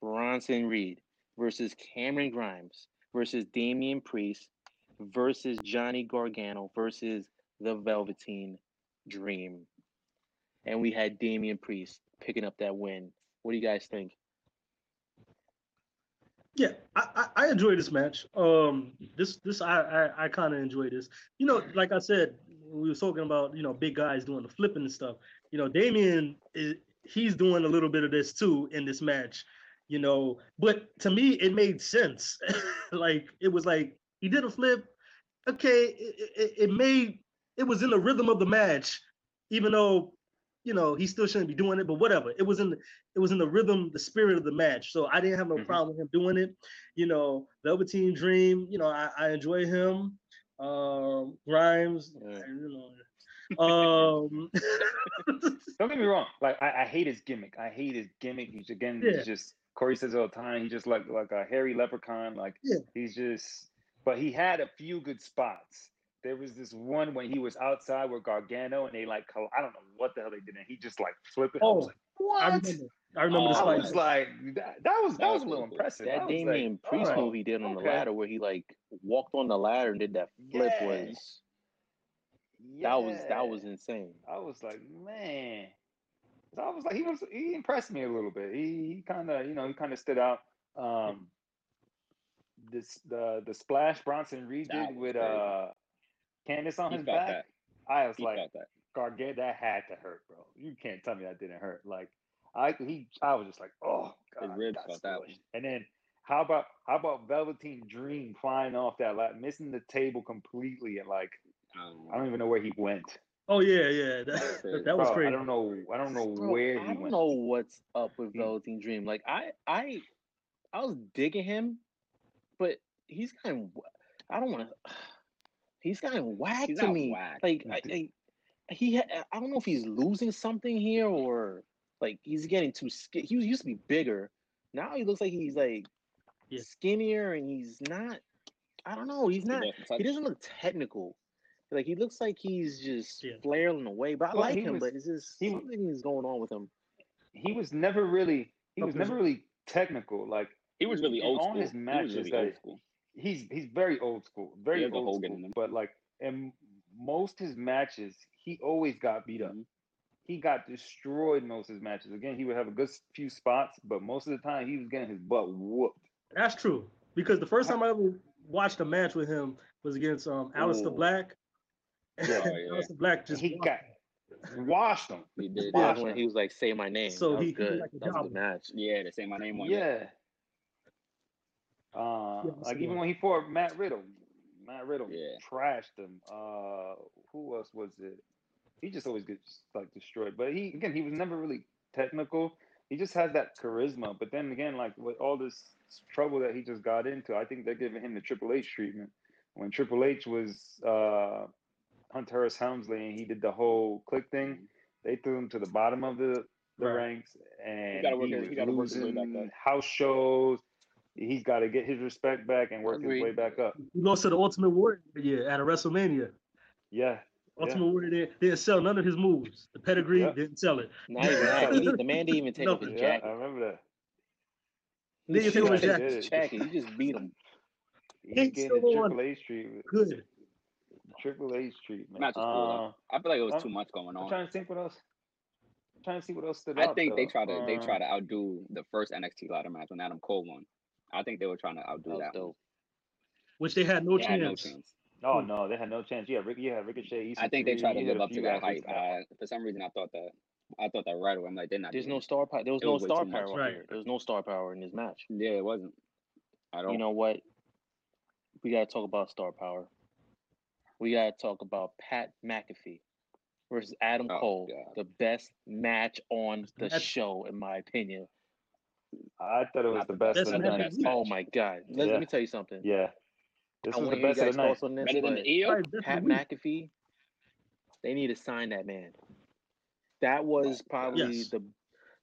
Bronson Reed versus Cameron Grimes versus Damian Priest versus Johnny Gargano versus the Velveteen Dream. And we had Damian Priest picking up that win. What do you guys think? Yeah, I, I, I enjoy this match. Um, this this I I, I kind of enjoy this. You know, like I said, we were talking about you know big guys doing the flipping and stuff. You know, Damian is he's doing a little bit of this too in this match. You know, but to me it made sense. like it was like he did a flip. Okay, it, it, it made it was in the rhythm of the match, even though you know he still shouldn't be doing it. But whatever, it was in the, it was in the rhythm, the spirit of the match. So I didn't have no Mhm. problem with him doing it. You know, Velveteen Dream. You know, I, I enjoy him. Um, Grimes. Yeah. You know, um, Don't get me wrong. Like I, I hate his gimmick. I hate his gimmick. He's again, Yeah. he's just Corey says all the time. He's just like like a hairy leprechaun. Like Yeah. he's just. But he had a few good spots. There was this one when he was outside with Gargano and they like I don't know what the hell they did and he just like flipped it. I was Oh, like, what? I remember. I remember Oh, this I fight. was like, that, that was that That was was a little pretty impressive. That was like, Damian Priest oh, move he did on the ladder where he like walked on the ladder and did that flip Yeah. was that was that was insane. I was like, man. So I was like, he was he impressed me a little bit. He, he kind of, you know, he kind of stood out. Um, this the the splash Bronson Reed did with crazy. uh Candice on He his back. that. I was He like. Gargano, that had to hurt, bro. You can't tell me that didn't hurt. Like I he I was just like, oh god, ribs felt that one. And then how about how about Velveteen Dream flying off that lat, missing the table completely, and like Um, I don't even know where he went. Oh yeah, yeah. That, crazy. that was Bro, crazy. I don't know. I don't know Bro, where I don't went. know what's up with He- Velveteen Dream. Like I I I was digging him, but he's kind of I don't want to. He's kind of whack He's to me. whack. Like I, I he ha- I don't know if he's losing something here or like he's getting too skinny. He used to be bigger. Now he looks like he's like Yeah. skinnier and he's not. I don't know. He's not. lost. He doesn't look technical. Like he looks like he's just Yeah. flailing away. But I Well, like him. was- but it's just he- something is going on with him. he was never really. He was never really technical. Like He was really old all school. his he matches was really that- old school. he's he's very old school, very old Hogan school. in. But like in most his matches, he always got beat up. Mhm. He got destroyed most of his matches. Again, he would have a good few spots, but most of the time he was getting his butt whooped. That's true. Because the first time I ever watched a match with him was against um Aleister Ooh. Black. Oh, yeah. Aleister Black just he walked got washed him. He did. Yeah, when he was like, "Say my name." So that was he- he good. like that was a good match. Yeah, to say my name one. day. Yeah. Uh, Yeah, like even one. when he fought Matt Riddle, Matt Riddle Yeah. trashed him. Uh, who else was it? He just always gets like destroyed. But he again, he was never really technical. He just has that charisma. But then again, like with all this trouble that he just got into, I think they're giving him the Triple H treatment. When Triple H was uh, Hunter S. Helmsley and he did the whole Kliq thing, mm-hmm. they threw him to the bottom of the the Right. ranks, and gotta work he his- was he gotta work his way back losing house shows. He's got to get his respect back and work his way back up. He lost to the Ultimate Warrior yeah, at a WrestleMania. Yeah, Ultimate Warrior didn't, didn't sell none of his moves. The pedigree Yeah. didn't sell it. Not even that. He, the man didn't even take off his yeah, jacket. I remember that. He didn't take off his Yeah, he jacket. did. His jacket. He just beat him. He's He's getting still the. Triple H treatment. Good. Triple H treatment. Match was cool. Uh, though. I feel like it was I'm- too much going I'm on. trying to think what else. I'm trying to see what else stood I out. think they try to they Uh, try to outdo the first NXT ladder match when Adam Cole won. I think they were trying to outdo That that. one. Which they had no They had no chance. chance. Oh no, they had no chance. Yeah, Rick, yeah, Ricochet. I think they EC3, tried to live up to that hype. Uh, for some reason, I thought that I thought that right away. I'm like, they're not. There's no it. star power. There was It no was star power Right. here. There was no star power in this match. Yeah, it wasn't. I don't. You know what? We gotta talk about star power. We gotta talk about Pat McAfee versus Adam Oh, Cole. God. The best match on the Match. show, in my opinion. I thought it was Not the the best best of the night. of. Oh my God! Let, Yeah. let me tell you something. Yeah, this I was the to hear you best of the night. on this. better than the EO. Pat. McAfee, they need to sign that man. That was probably Yes. the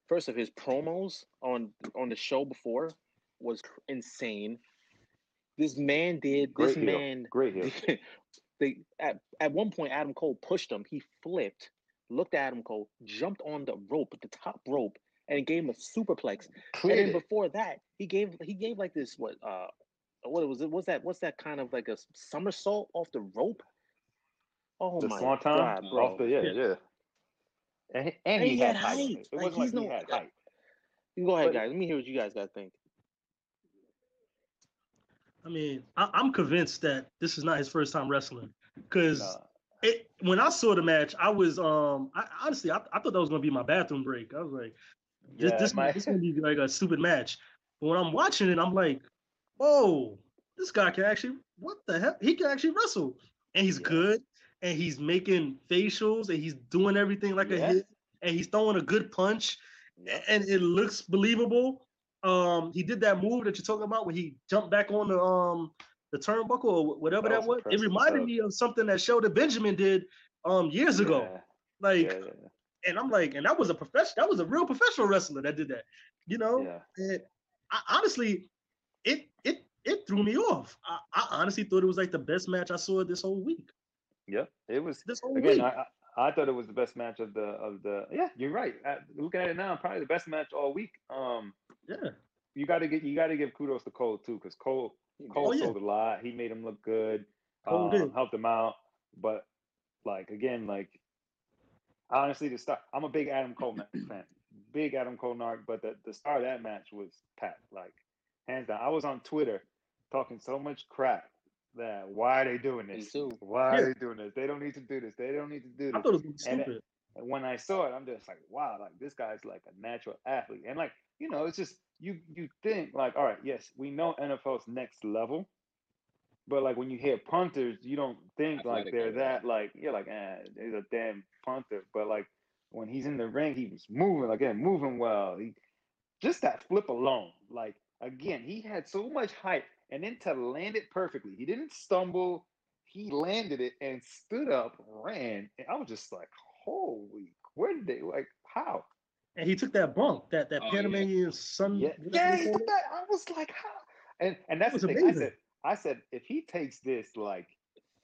first of his promos on on the show before was insane. This man did. Great this heel. man. Great heel. they at at one point Adam Cole pushed him. He flipped, looked at Adam Cole, jumped on the rope, the top rope, and gave him a superplex. And then before that, he gave he gave like this what uh what was it? What's that? What's that kind of like a somersault off the rope? Oh the my swanton god, bro! off the yeah Yeah. yeah. And he, and And he, he had had height. height. It Like, wasn't like he's he no- had height. You go ahead, But- guys. Let me hear what you guys got to think. I mean, I, I'm convinced that this is not his first time wrestling. Because Nah. it when I saw the match, I was um I honestly I, I thought that was gonna be my bathroom break. I was like, this Yeah, this, my- this gonna be like a stupid match. But when I'm watching it, I'm like, oh, this guy can actually what the hell? He can actually wrestle. And he's Yeah. good, and he's making facials, and he's doing everything like a hit, and he's throwing a good punch, and it looks believable. Um, he did that move that you're talking about when he jumped back on the um the turnbuckle or whatever That that was was. It reminded stuff. me of something that Shelton Benjamin did um years ago. Yeah, Like, yeah, yeah, and I'm like, and that was a professional, that was a real professional wrestler that did that. You know, and I, honestly, it it it threw me off. I, I honestly thought it was like the best match I saw this whole week. Yeah, It was This whole again. week. I, I thought it was the best match of the of the. Yeah, you're right. Looking at it now, probably the best match all week. Um, yeah. you got to get you got to give kudos to Cole too, because Cole Cole Oh, yeah. sold a lot. He made him look good. Cole um, did. helped him out. But like again, like honestly, the star. I'm a big Adam Cole ma- fan, big Adam Cole narc. But the the star of that match was Pat. Like hands down. I was on Twitter talking so much crap that why are they doing this? Why Yeah. are they doing this? They don't need to do this. They don't need to do this. I thought it was gonna And stupid. And when I saw it, I'm just like, wow, like this guy's like a natural athlete. And like, you know, it's just you you think like, all right, yes, we know NFL's next level. But like when you hear punters, you don't think like they're that like you're like, eh, he's a damn punter. But like when he's in the ring, he was moving again, moving well. He just that flip alone, like again, he had so much height, and then to land it perfectly, he didn't stumble. He landed it and stood up, ran, and I was just like, "Holy, where did they like how?" And he took that bump, that that Oh, yeah. Panamanian sun. Yeah, yeah, he took that. I was like, "How?" And and that's the thing. I amazing. said, I said, if he takes this like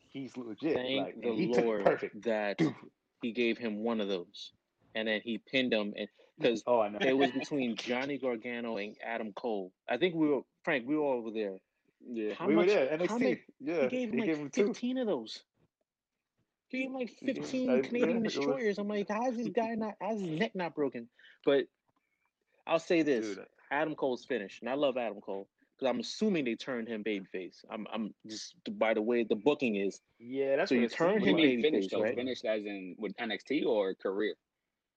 he's legit, Thank like the he Lord it perfect. that he gave him one of those, and then he pinned him, and because Oh, I know. it was between Johnny Gargano and Adam Cole. I think we were Frank. We were over there. Yeah. How we much? were there. how NXT. many- yeah, he gave him like two. fifteen of those. He gave him like fifteen I- Canadian yeah, it was- destroyers. I'm like, how's this guy not? How's his neck not broken? But I'll say this: Dude, Adam Cole's finished, and I love Adam Cole because I'm assuming they turned him babyface. I'm, I'm just by the way the booking is. yeah, that's So what you it turn seemed What do you him babyface, finished though? right? Finished as in with NXT or career?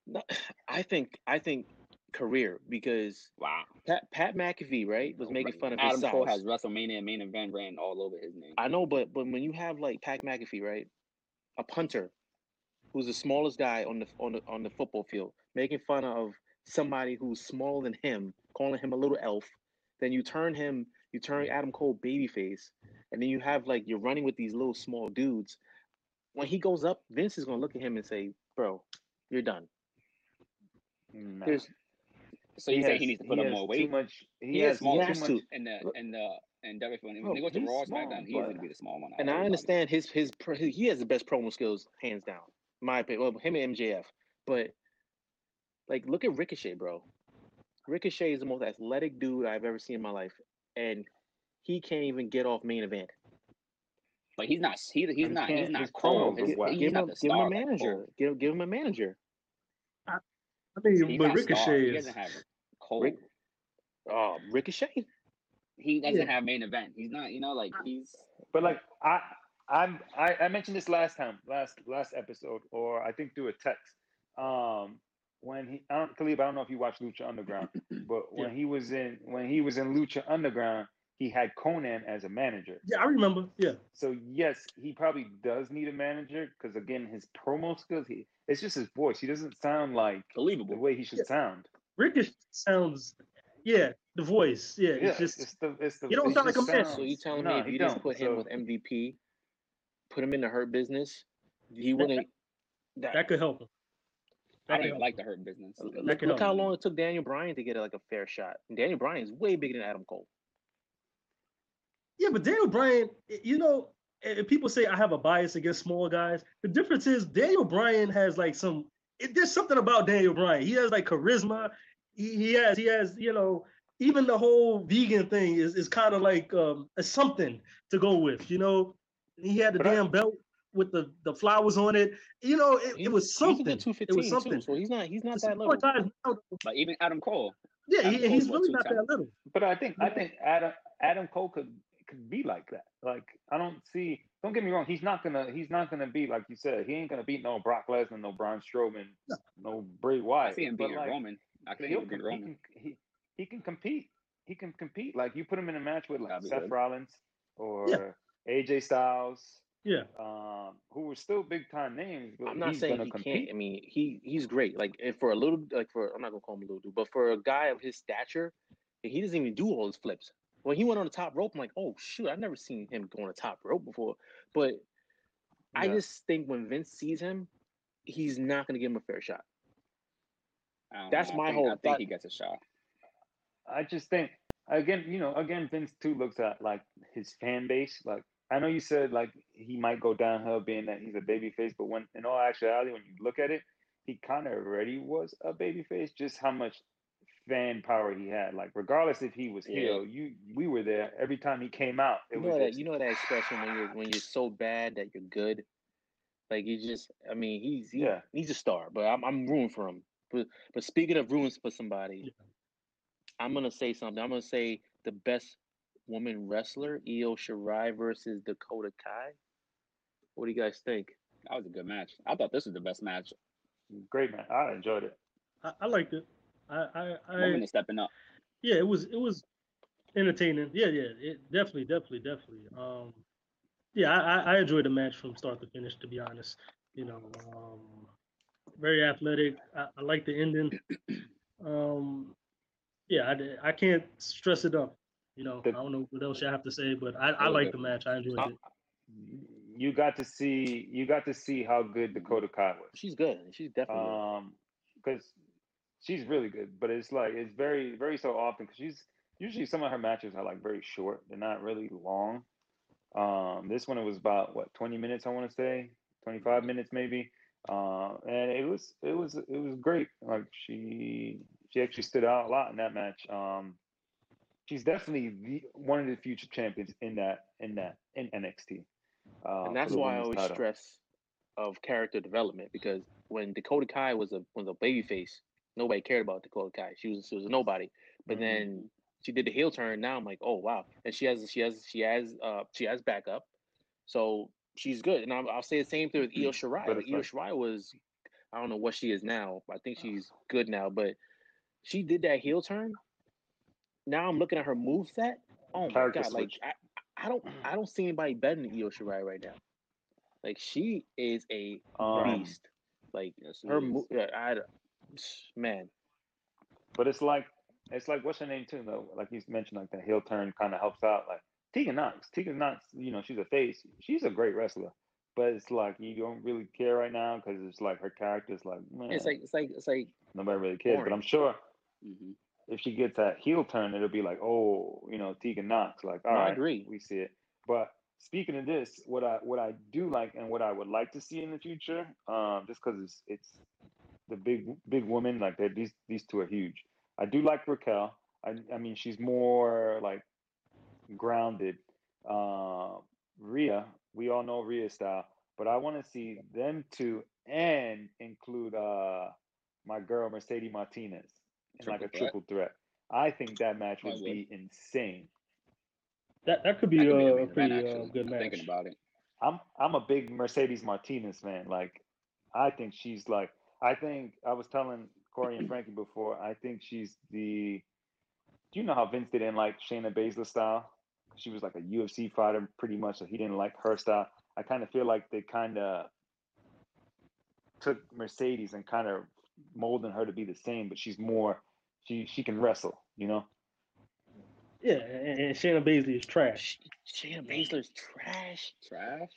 No, I think I think career because Wow. Pat, Pat McAfee, right, was making fun of his Adam size. Cole has WrestleMania and main event ran all over his name. I know, but but when you have like Pat McAfee, right, a punter, who's the smallest guy on the on the on the football field, making fun of somebody who's smaller than him, calling him a little elf, then you turn him, you turn Adam Cole babyface, and then you have like you're running with these little small dudes. When he goes up, Vince is gonna look at him and say, "Bro, you're done." Nah. There's So you say he needs to put on more Too weight? much. He, He has, has- he too much. to. And the and the and WWE when they go to Raw SmackDown, he's gonna be the small one. out and I understand his his pr- he has the best promo skills hands down. My opinion, well, him and MJF, but like look at Ricochet, bro. Ricochet is the most athletic dude I've ever seen in my life, and he can't even get off main event. But he's not. He, he's not. He's can't- not his cold. He's, whack. he's give him, not a, the give him a manager. Cole. Give give him a manager. I mean, He's but not a star. He Ricochet is. doesn't have Cole. Rick- Oh, Ricochet. He doesn't Yeah. have main event. He's not. You know, like he's. But like I, I'm, I, I mentioned this last time, last last episode, or I think through a text. Um, when he, I don't, Khalid, I don't know if you watched Lucha Underground, but when Yeah. he was in, when he was in Lucha Underground, he had Konnan as a manager. Yeah, I remember. Yeah, So yes, he probably does need a manager because again, his promo skills, he, it's just his voice. He doesn't sound like believable the Believable. way he should Yeah. sound. Ricochet sounds. Yeah, the voice. Yeah, Yeah, it's just. it's the, it's the. You don't it sound like a man. sounds- So you telling Nah, me if you just don't. put him So- with MVP, put him in the hurt business, he wouldn't. That, that could help him. I That don't even like the hurt business. That look, look how long it took Daniel Bryan to get like a fair shot. And Daniel Bryan is way bigger than Adam Cole. Yeah, but Daniel Bryan, you know, and people say I have a bias against small guys. The difference is Daniel Bryan has like some. It, there's something about Daniel Bryan. He has like charisma. He, he has he has you know even the whole vegan thing is is kind of like um a something to go with. You know, he had the But I- damn belt with the the flowers on it. You know, it, it was something. It was something. too, so he's not he's not The that little. But even Adam Cole, yeah, Adam he, he's really not 210? that little. But I think I think Adam Adam Cole could could be like that. Like I don't see. Don't get me wrong. He's not gonna. He's not gonna be like you said. He ain't gonna beat no Brock Lesnar, no Braun Strowman, No. no Bray I Wyatt. see him beating like, Roman. I think he'll he'll beat Roman. he, he can compete. He can compete. Like you put him in a match with like Seth good. Rollins or AJ Styles, Yeah, um, who were still big time names. But I'm not he's saying he compete. can't. I mean, he he's great. Like if for a little, like for I'm not gonna call him a little dude, but for a guy of his stature, he doesn't even do all his flips. When he went on the top rope, I'm like, oh shoot, I've never seen him go on the top rope before. But I just think when Vince sees him, he's not gonna give him a fair shot. I That's know. I my think, whole- I think that- he gets a shot. I just think again, you know, again, Vince too looks at like his fan base. Like I know you said like he might go downhill being that he's a baby face, but when in all actuality, when you look at it, he kind of already was a baby face. Just how much fan power he had. Like regardless if he was Yeah. heel, you we were there every time he came out. It You was know that just, you know that expression when you're when you're so bad that you're good. Like you just, I mean, he's he, Yeah. he's a star, but I'm I'm rooting for him. But but speaking of ruins for somebody, I'm gonna say something. I'm gonna say the best woman wrestler, Io Shirai versus Dakota Kai. What do you guys think? That was a good match. I thought this was the best match. great man. I enjoyed it. I, I liked it. I I, I Women is stepping up. yeah, it was it was entertaining. Yeah, yeah, it definitely, definitely, definitely. Um, yeah, I, I- I enjoyed the match from start to finish. To be honest, you know, um, very athletic. I, I like the ending. Um, yeah, I, I can't stress it up. You know, The- I don't know what else I have to say, but I, I like the match. I enjoyed it. You got to see you got to see how good Dakota Kai was. She's good. She's definitely. um because she's really good but it's like it's very very so often because she's usually some of her matches are like very short they're not really long um this one it was about what 20 minutes i want to say 25 minutes maybe uh, and it was it was it was great like she she actually stood out a lot in that match um she's definitely the, one of the future champions in that in that in nxt uh, and that's why I always title. stress of character development because when Dakota Kai was a was a babyface, nobody cared about Dakota Kai. She was she was a nobody. But Mhm. then she did the heel turn. Now I'm like, oh wow, and she has she has she has uh she has backup, so she's good. And I'll, I'll say the same thing with Io Shirai. Like, Io Shirai was, I don't know what she is now. I think she's good now, but she did that heel turn. Now I'm looking at her move set. Oh my Character god! Like. I, I don't I don't see anybody better than Io Shirai right now. Like she is a Um, beast. Like her move, I, man. But it's like it's like what's her name too though? Like you mentioned, like that heel turn kind of helps out. Like Tegan Nox. Tegan Nox, you know, she's a face. She's a great wrestler. But it's like you don't really care right now because it's like her character's like, man, It's like it's like it's like nobody really cares. But. I'm sure Mhm. if she gets that heel turn, it'll be like, oh, you know, Tegan Nox. Like, all I right, agree. we see it. But speaking of this, what I what I do like and what I would like to see in the future, um, just because it's it's the big big women like. These these two are huge. I do like Raquel. I I mean, she's more like grounded. Uh, Rhea, we all know Rhea style, but I want to see them two and include uh my girl Mercedes Martinez in like a Triple threat? triple threat. I think that match would would. be insane. That that could be, That could be uh, a a main event, pretty uh, actually. good match. Thinking about it. I'm I'm a big Mercedes Martinez fan. Like, I think she's like I think I was telling Corey and Frankie before. I think she's the. Do you know how Vince didn't like Shayna Baszler style? She was like a UFC fighter, pretty much. So he didn't like her style. I kind of feel like they kind of took Mercedes and kind of molding her to be the same, but she's more. She she can wrestle, you know. Yeah, and, and Shayna Baszler is trash. Sh- Shayna Baszler's trash. Trash.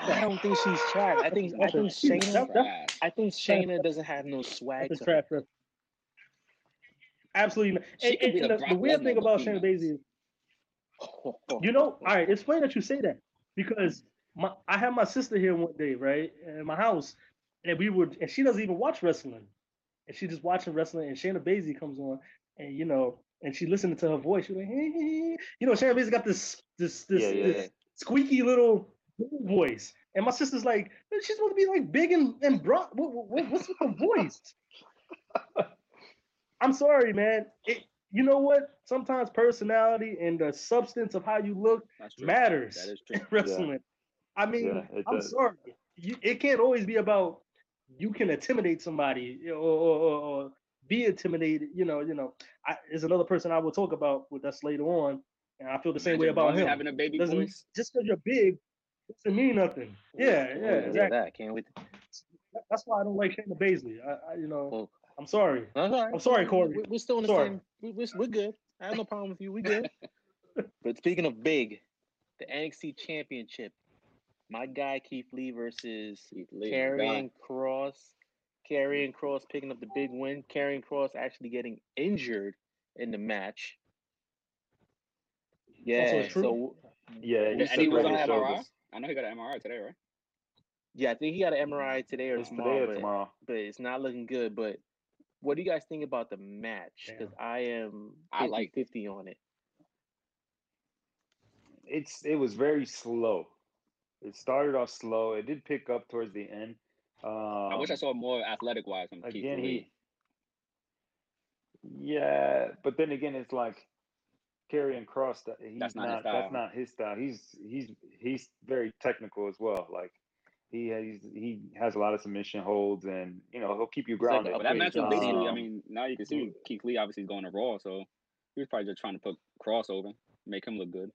I don't think she's trash. I think I think She's- Shayna. Trash. I think Shayna doesn't have no swag That's a to her. trash. Absolutely not. She And, and the the, weird thing about Shayna females. Baszler, you know, all right, it's funny that you say that because my I had my sister here one day, right, in my house, and we would, and she doesn't even watch wrestling, and she just watching wrestling, and Shayna Baszler comes on, and you know, and she listening to her voice, she's like, hey, hey, hey. you know, Shayna Baszler got this this this, Yeah, yeah, this yeah. squeaky little voice, and my sister's like, she's supposed to be like big and and broad. What, what, what's with the voice? I'm sorry, man. It, you know what? Sometimes personality and the substance of how you look matters in wrestling. I mean, I'm does. sorry. You, it can't always be about you can intimidate somebody or, or, or, be intimidated. You know, you know. I, there's another person I will talk about with us later on, and I feel the same way about him. having a baby Doesn't voice. just because you're big doesn't mean nothing. Yeah, yeah, yeah, exactly. that. Can't wait. That's why I don't like Shayna Baszler. I, I you know, Well, I'm sorry. Right. I'm sorry, Corey. we- We're still in the Sorry. same. we- We're, we're good. I have no problem with you. We good. but speaking of big, the NXT Championship, my guy Keith Lee versus Keith Lee, Karrion. Kross. Karrion Kross picking up the big win. Karrion Kross actually getting injured in the match. Yeah. So Yeah, And he he was separated on his MRI. shoulders. I know he got an MRI today, right? yeah, I think he got an MRI today or It's today or but- tomorrow. but it's not looking good. But what do you guys think about the match? Because I am I like 50 on it. it's it was very slow. It started off slow. It did pick up towards the end. Um, I wish I saw more athletic wise from Keith again. Lee. He, yeah, but then again, it's like Karrion Kross. That he's That's not not. his style. That's not his style. He's he's he's very technical as well. Like he he's, he has a lot of submission holds, and you know he'll keep you grounded. a But that match was Um, basically, I mean, now you can see Keith Lee obviously is going to Raw, so he was probably just trying to put Kross over, make him look good.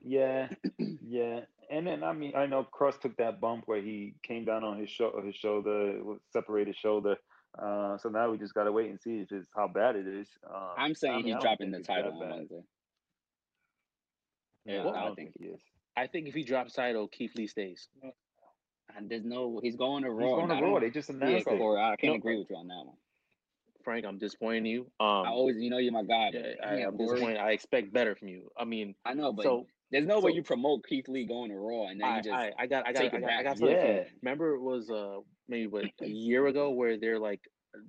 Yeah, yeah, and then I mean I know Kross took that bump where he came down on his shoulder, his shoulder, separated shoulder. Uh, so now we just gotta wait and see if it's how bad it is. Um, I'm saying I mean, he's don't dropping the title on bad. Wednesday. Yeah, I I don't think- think he is. I think if he drops title, Keith Lee stays. And there's no, he's going to He's Raw. going to I Raw. don't- They just Yeah, announced it. Corey, I can't No. agree with you on that one. Frank, I'm disappointing you. I Um, always, you know, you're my guy. yeah, but I, am disappointed. I expect better from you. I mean, I know, but so there's no way you promote Keith Lee going to Raw and then I, you just I, I got, I got, take I got, I got something. Yeah. Remember, it was uh maybe what a year ago where they're like,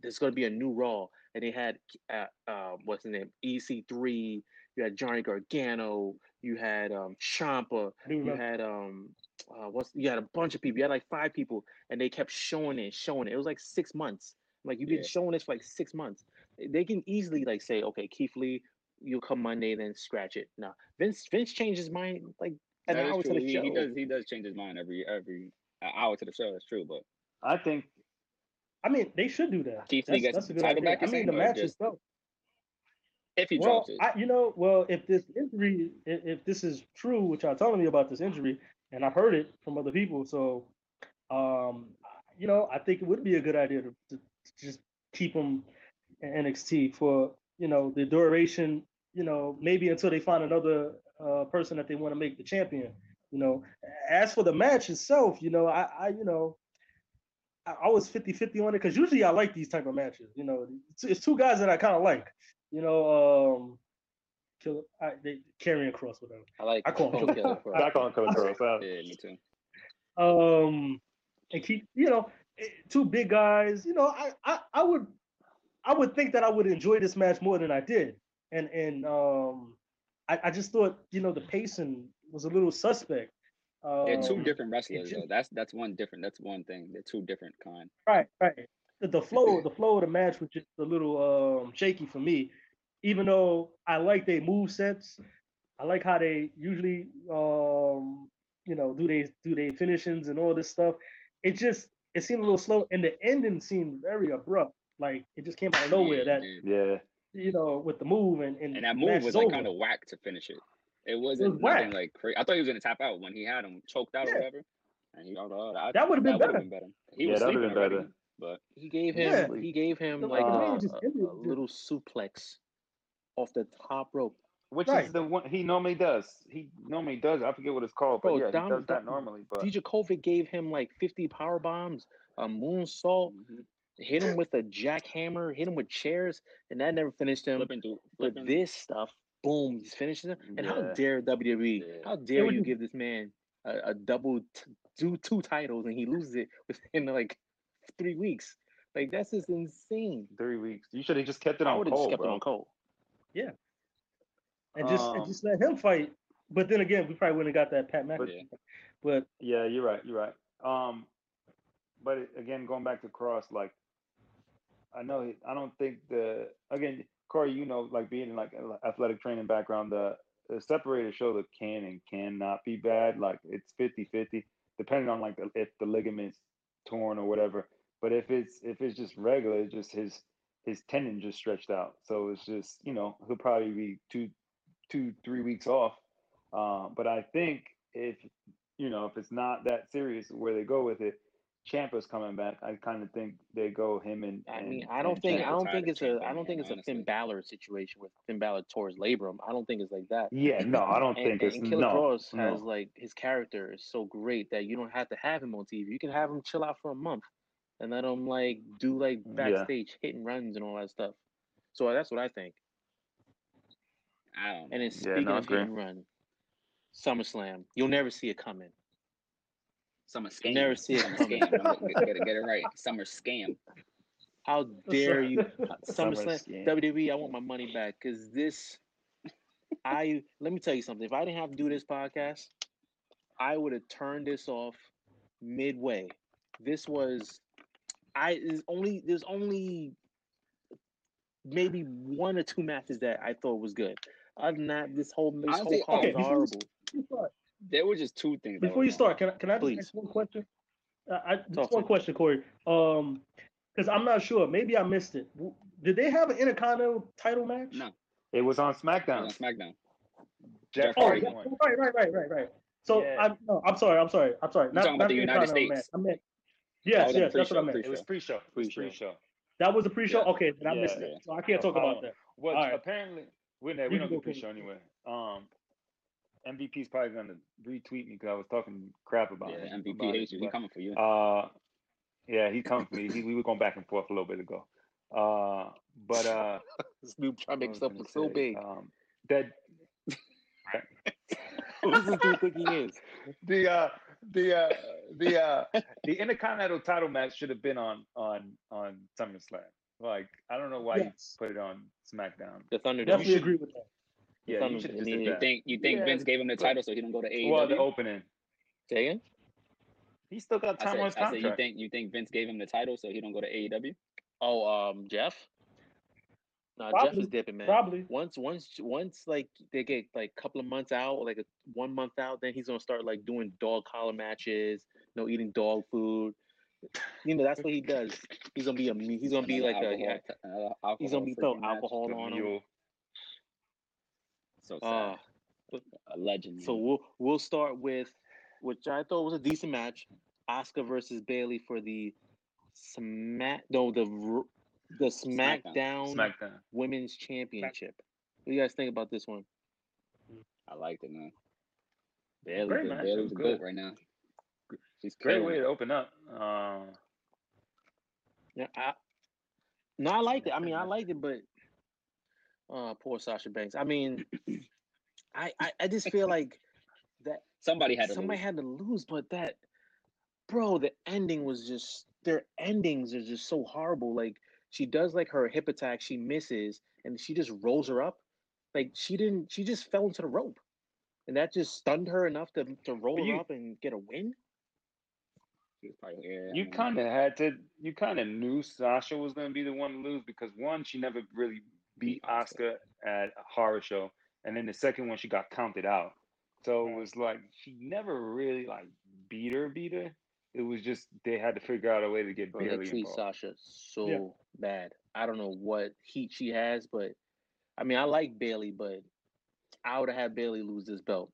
there's gonna be a new Raw, and they had uh, uh what's his name, EC3. You had Johnny Gargano. You had um Ciampa. You had um uh what's you had a bunch of people. You had like five people, and they kept showing it, showing it. It was like six months. Like you've been Yeah. showing this for like six months. They can easily like say, okay, Keith Lee, you'll come Monday, then scratch it. No, Vince Vince changed his mind like an That is hour to the He, show. he does he does change his mind every every uh, hour to the show. That's true, but I think I mean, they should do that. Keith Lee That's, gets that's a the good title idea. back, I mean, the or match just- itself. If he Well, drops it, I, you know, well, if this injury, if, if this is true, which y'all telling me about this injury, and I've heard it from other people, so, um, you know, I think it would be a good idea to, to, to just keep him in NXT for you know the duration, you know, maybe until they find another uh, person that they want to make the champion. You know, as for the match itself, you know, I, I you know, I, I was 50-50 on it because usually I like these type of matches. You know, it's, it's two guys that I kind of like. You know, um, Killer, I, they, Karrion Kross whatever. I like I call him Killer Killer. Kross. Back on Killer Kross. Yeah, me too. Um, and keep you know eh, two big guys. You know, I, I I would I would think that I would enjoy this match more than I did, and and um, I, I just thought you know the pacing was a little suspect. They're two Um, different wrestlers though. That's that's one different. That's one thing. They're two different kind. Right, right. The, the flow, the flow of the match was just a little um, shaky for me. Even though I like their move sets, I like how they usually, um, you know, do they do they finishings and all this stuff. It just it seemed a little slow, and the ending seemed very abrupt. Like it just came out of nowhere. Yeah, That yeah. yeah. you know, with the move and and, And that move was like over. kind of whack to finish it. It wasn't was nothing whack. like crazy. I thought he was gonna tap out when he had him choked out Yeah. or whatever. And he, oh, I, That would've been better. been better. He Yeah, was that would've been already, better. but He gave him Yeah. he gave him The- like the a, way it just a- ended a just- little suplex off the top rope. Which Right. is the one he normally does. He normally does. I forget what it's called, but Bro, yeah, Dom- he does that Dom- normally. But Dijakovic gave him like 50 power bombs, a moonsault, Mhm. Hit him with a jackhammer, hit him with chairs, and that never finished him. flipping through, But this stuff, boom, he's finishing him. And how dare WWE? Yeah. How dare you give this man a, a double t- two two titles and he loses it within like three weeks? Like that's just insane. three weeks. You should have just kept it I on would have just cold, kept bro. it on Cole. Yeah, and just and Um, just let him fight. But then again, we probably wouldn't have got that Pat But- McAfee. But Yeah, you're right. You're right. Um, but it- again, going back to Kross, like I know I don't think the again Corey, you know, like being in like athletic training background, the, the separator shoulder can and cannot be bad. Like it's 50-50, depending on like the, if the ligaments torn or whatever. But if it's if it's just regular, it's just his his tendon just stretched out. So it's just you know he'll probably be two two three weeks off. Uh, but I think if you know, if it's not that serious where they go with it, Ciampa's coming back. I kind of think they go him and. I and- mean, I don't and think I don't think it's a Ciampa, I don't think it's a honestly. Finn Balor situation where Finn Balor tore his labrum. I don't think it's like that. Yeah, no, I don't And, think it's and Killer no. Kross no. has like his character is so great that you don't have to have him on TV. You can have him chill out for a month and let him like do like Yeah. backstage hit and runs and all that stuff. So that's what I think. I don't. And then Yeah, speaking no, of hit and run, SummerSlam, you'll never see it coming. Summer scam. never see it Summer coming. scam. Don't Get, get, it, get it right. Summer scam. How dare you, uh, Summer SummerSlam, scam. WWE? I want my money back because this. I let me tell you something. If I didn't have to do this podcast, I would have turned this off midway. This was, I is only there's only maybe one or two matches that I thought was good. Other than that, this whole this Honestly, whole card okay, was before horrible. Start, There were just two things. before you start, can I can I just Please. ask one question? Uh, I, just one question, Corey. Um, because I'm not sure. Maybe I missed it. Did they have an Intercontinental title match? No, It was on it SmackDown. was on SmackDown. Jeff Oh, Hardy yeah, won. right, right, right, right, right. So Yeah. I'm no, I'm sorry, I'm sorry, I'm sorry. Not, talking about not the United States? match. I meant yes, Oh, yes, that's what I meant. pre-show. It was pre-show. Pre-show. pre-show. That was a pre-show. Yeah. Okay, then I missed Yeah. it. So I can't talk Uh, about that. Well, All right. apparently we're not. You we can don't do go for it. pre-show anyway. Um, MVP's probably gonna retweet me because I was talking crap about Yeah, him. MVP about hates it, you. He coming for you. Uh, yeah, he's coming for me. He, we were going back and forth a little bit ago. Uh, but uh, Snoop trying to what make was stuff look so big. Um, that Who does this dude think he is? the uh, the uh, the uh, the Intercontinental title match should have been on on on SummerSlam. Like I don't know why Yes. you put it on SmackDown. The Thunderdome. Definitely should- agree with that. Yeah, Thunder- you should have you did You that. think you think Yeah, Vince gave him the but- title so he don't go to AEW? Well, the opening. Say again? He still got I time said, on his I said, you think you think Vince gave him the title so he don't go to AEW? Oh, um, Jeff. No, Jeff Probably. is dipping, man. Probably. Once, once, once, like they get like a couple of months out, like a one month out, then he's gonna start like doing dog collar matches, you know, eating dog food, You know, that's what he does. He's gonna be a he's gonna be like Another a alcohol yeah, t- he's gonna be throwing alcohol on him. Mule. So sad. Uh, a legend. so we'll we'll start with which I thought was a decent match. Asuka versus Bayley for the smack no the the SmackDown. SmackDown SmackDown. Women's Championship. What do you guys think about this one? I liked it, man. Bayley, Great good. match. Bayley's was good. right now. She's Great way it. to open up. Uh, Yeah, I no, I liked it. I mean, I liked it, but uh, poor Sasha Banks. I mean, I, I I just feel like that Somebody had to somebody lose. had to lose, but that, bro, the ending was just their endings are just so horrible. Like she does like her hip attack, she misses, and she just rolls her up. Like she didn't, she just fell into the rope, and that just stunned her enough to to roll But her up and get a win. Probably, yeah, you kind of had to. You kind of knew Sasha was going to be the one to lose because one, she never really beat Beat Asuka at a horror show, and then the second one she got counted out. So it was like she never really like beat her, beat her. It was just they had to figure out a way to get Bro, they Bayley treat involved. Sasha so bad. I don't know what heat she has, but I mean, I like Bayley, but I would have had Bayley lose this belt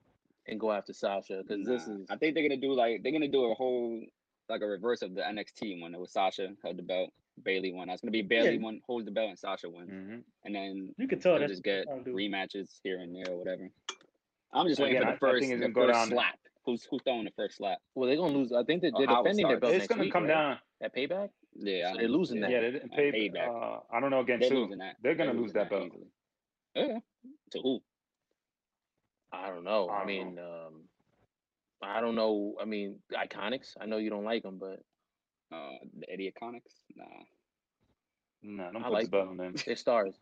and go after Sasha because this is I think they're gonna do like they're gonna do a whole like a reverse of the NXT one. It was Sasha held the belt, Bayley won. That's gonna be Bayley Yeah. one holds the belt and Sasha wins, hmm and then You can tell they'll just get what they're trying to do. rematches here and there or whatever. I'm just waiting Again, for I- I the first, think it's the gonna go first down- slap. Who's who's throwing the first slap? well, they're gonna lose. I think that Oh, they're defending their starts. belt It's going to week, come right? down. At Payback. Yeah, So they're know. losing that. Yeah, they didn't Uh, pay. payback. Uh, I don't know against They're who. losing that. They're gonna They're lose that belt. easily. Yeah. To who? I don't know. I I don't mean, um, I don't know. I mean, Iconics. I know you don't like them, but Uh, the Idioconics? Nah. No, don't I put like the belt on them. they're stars.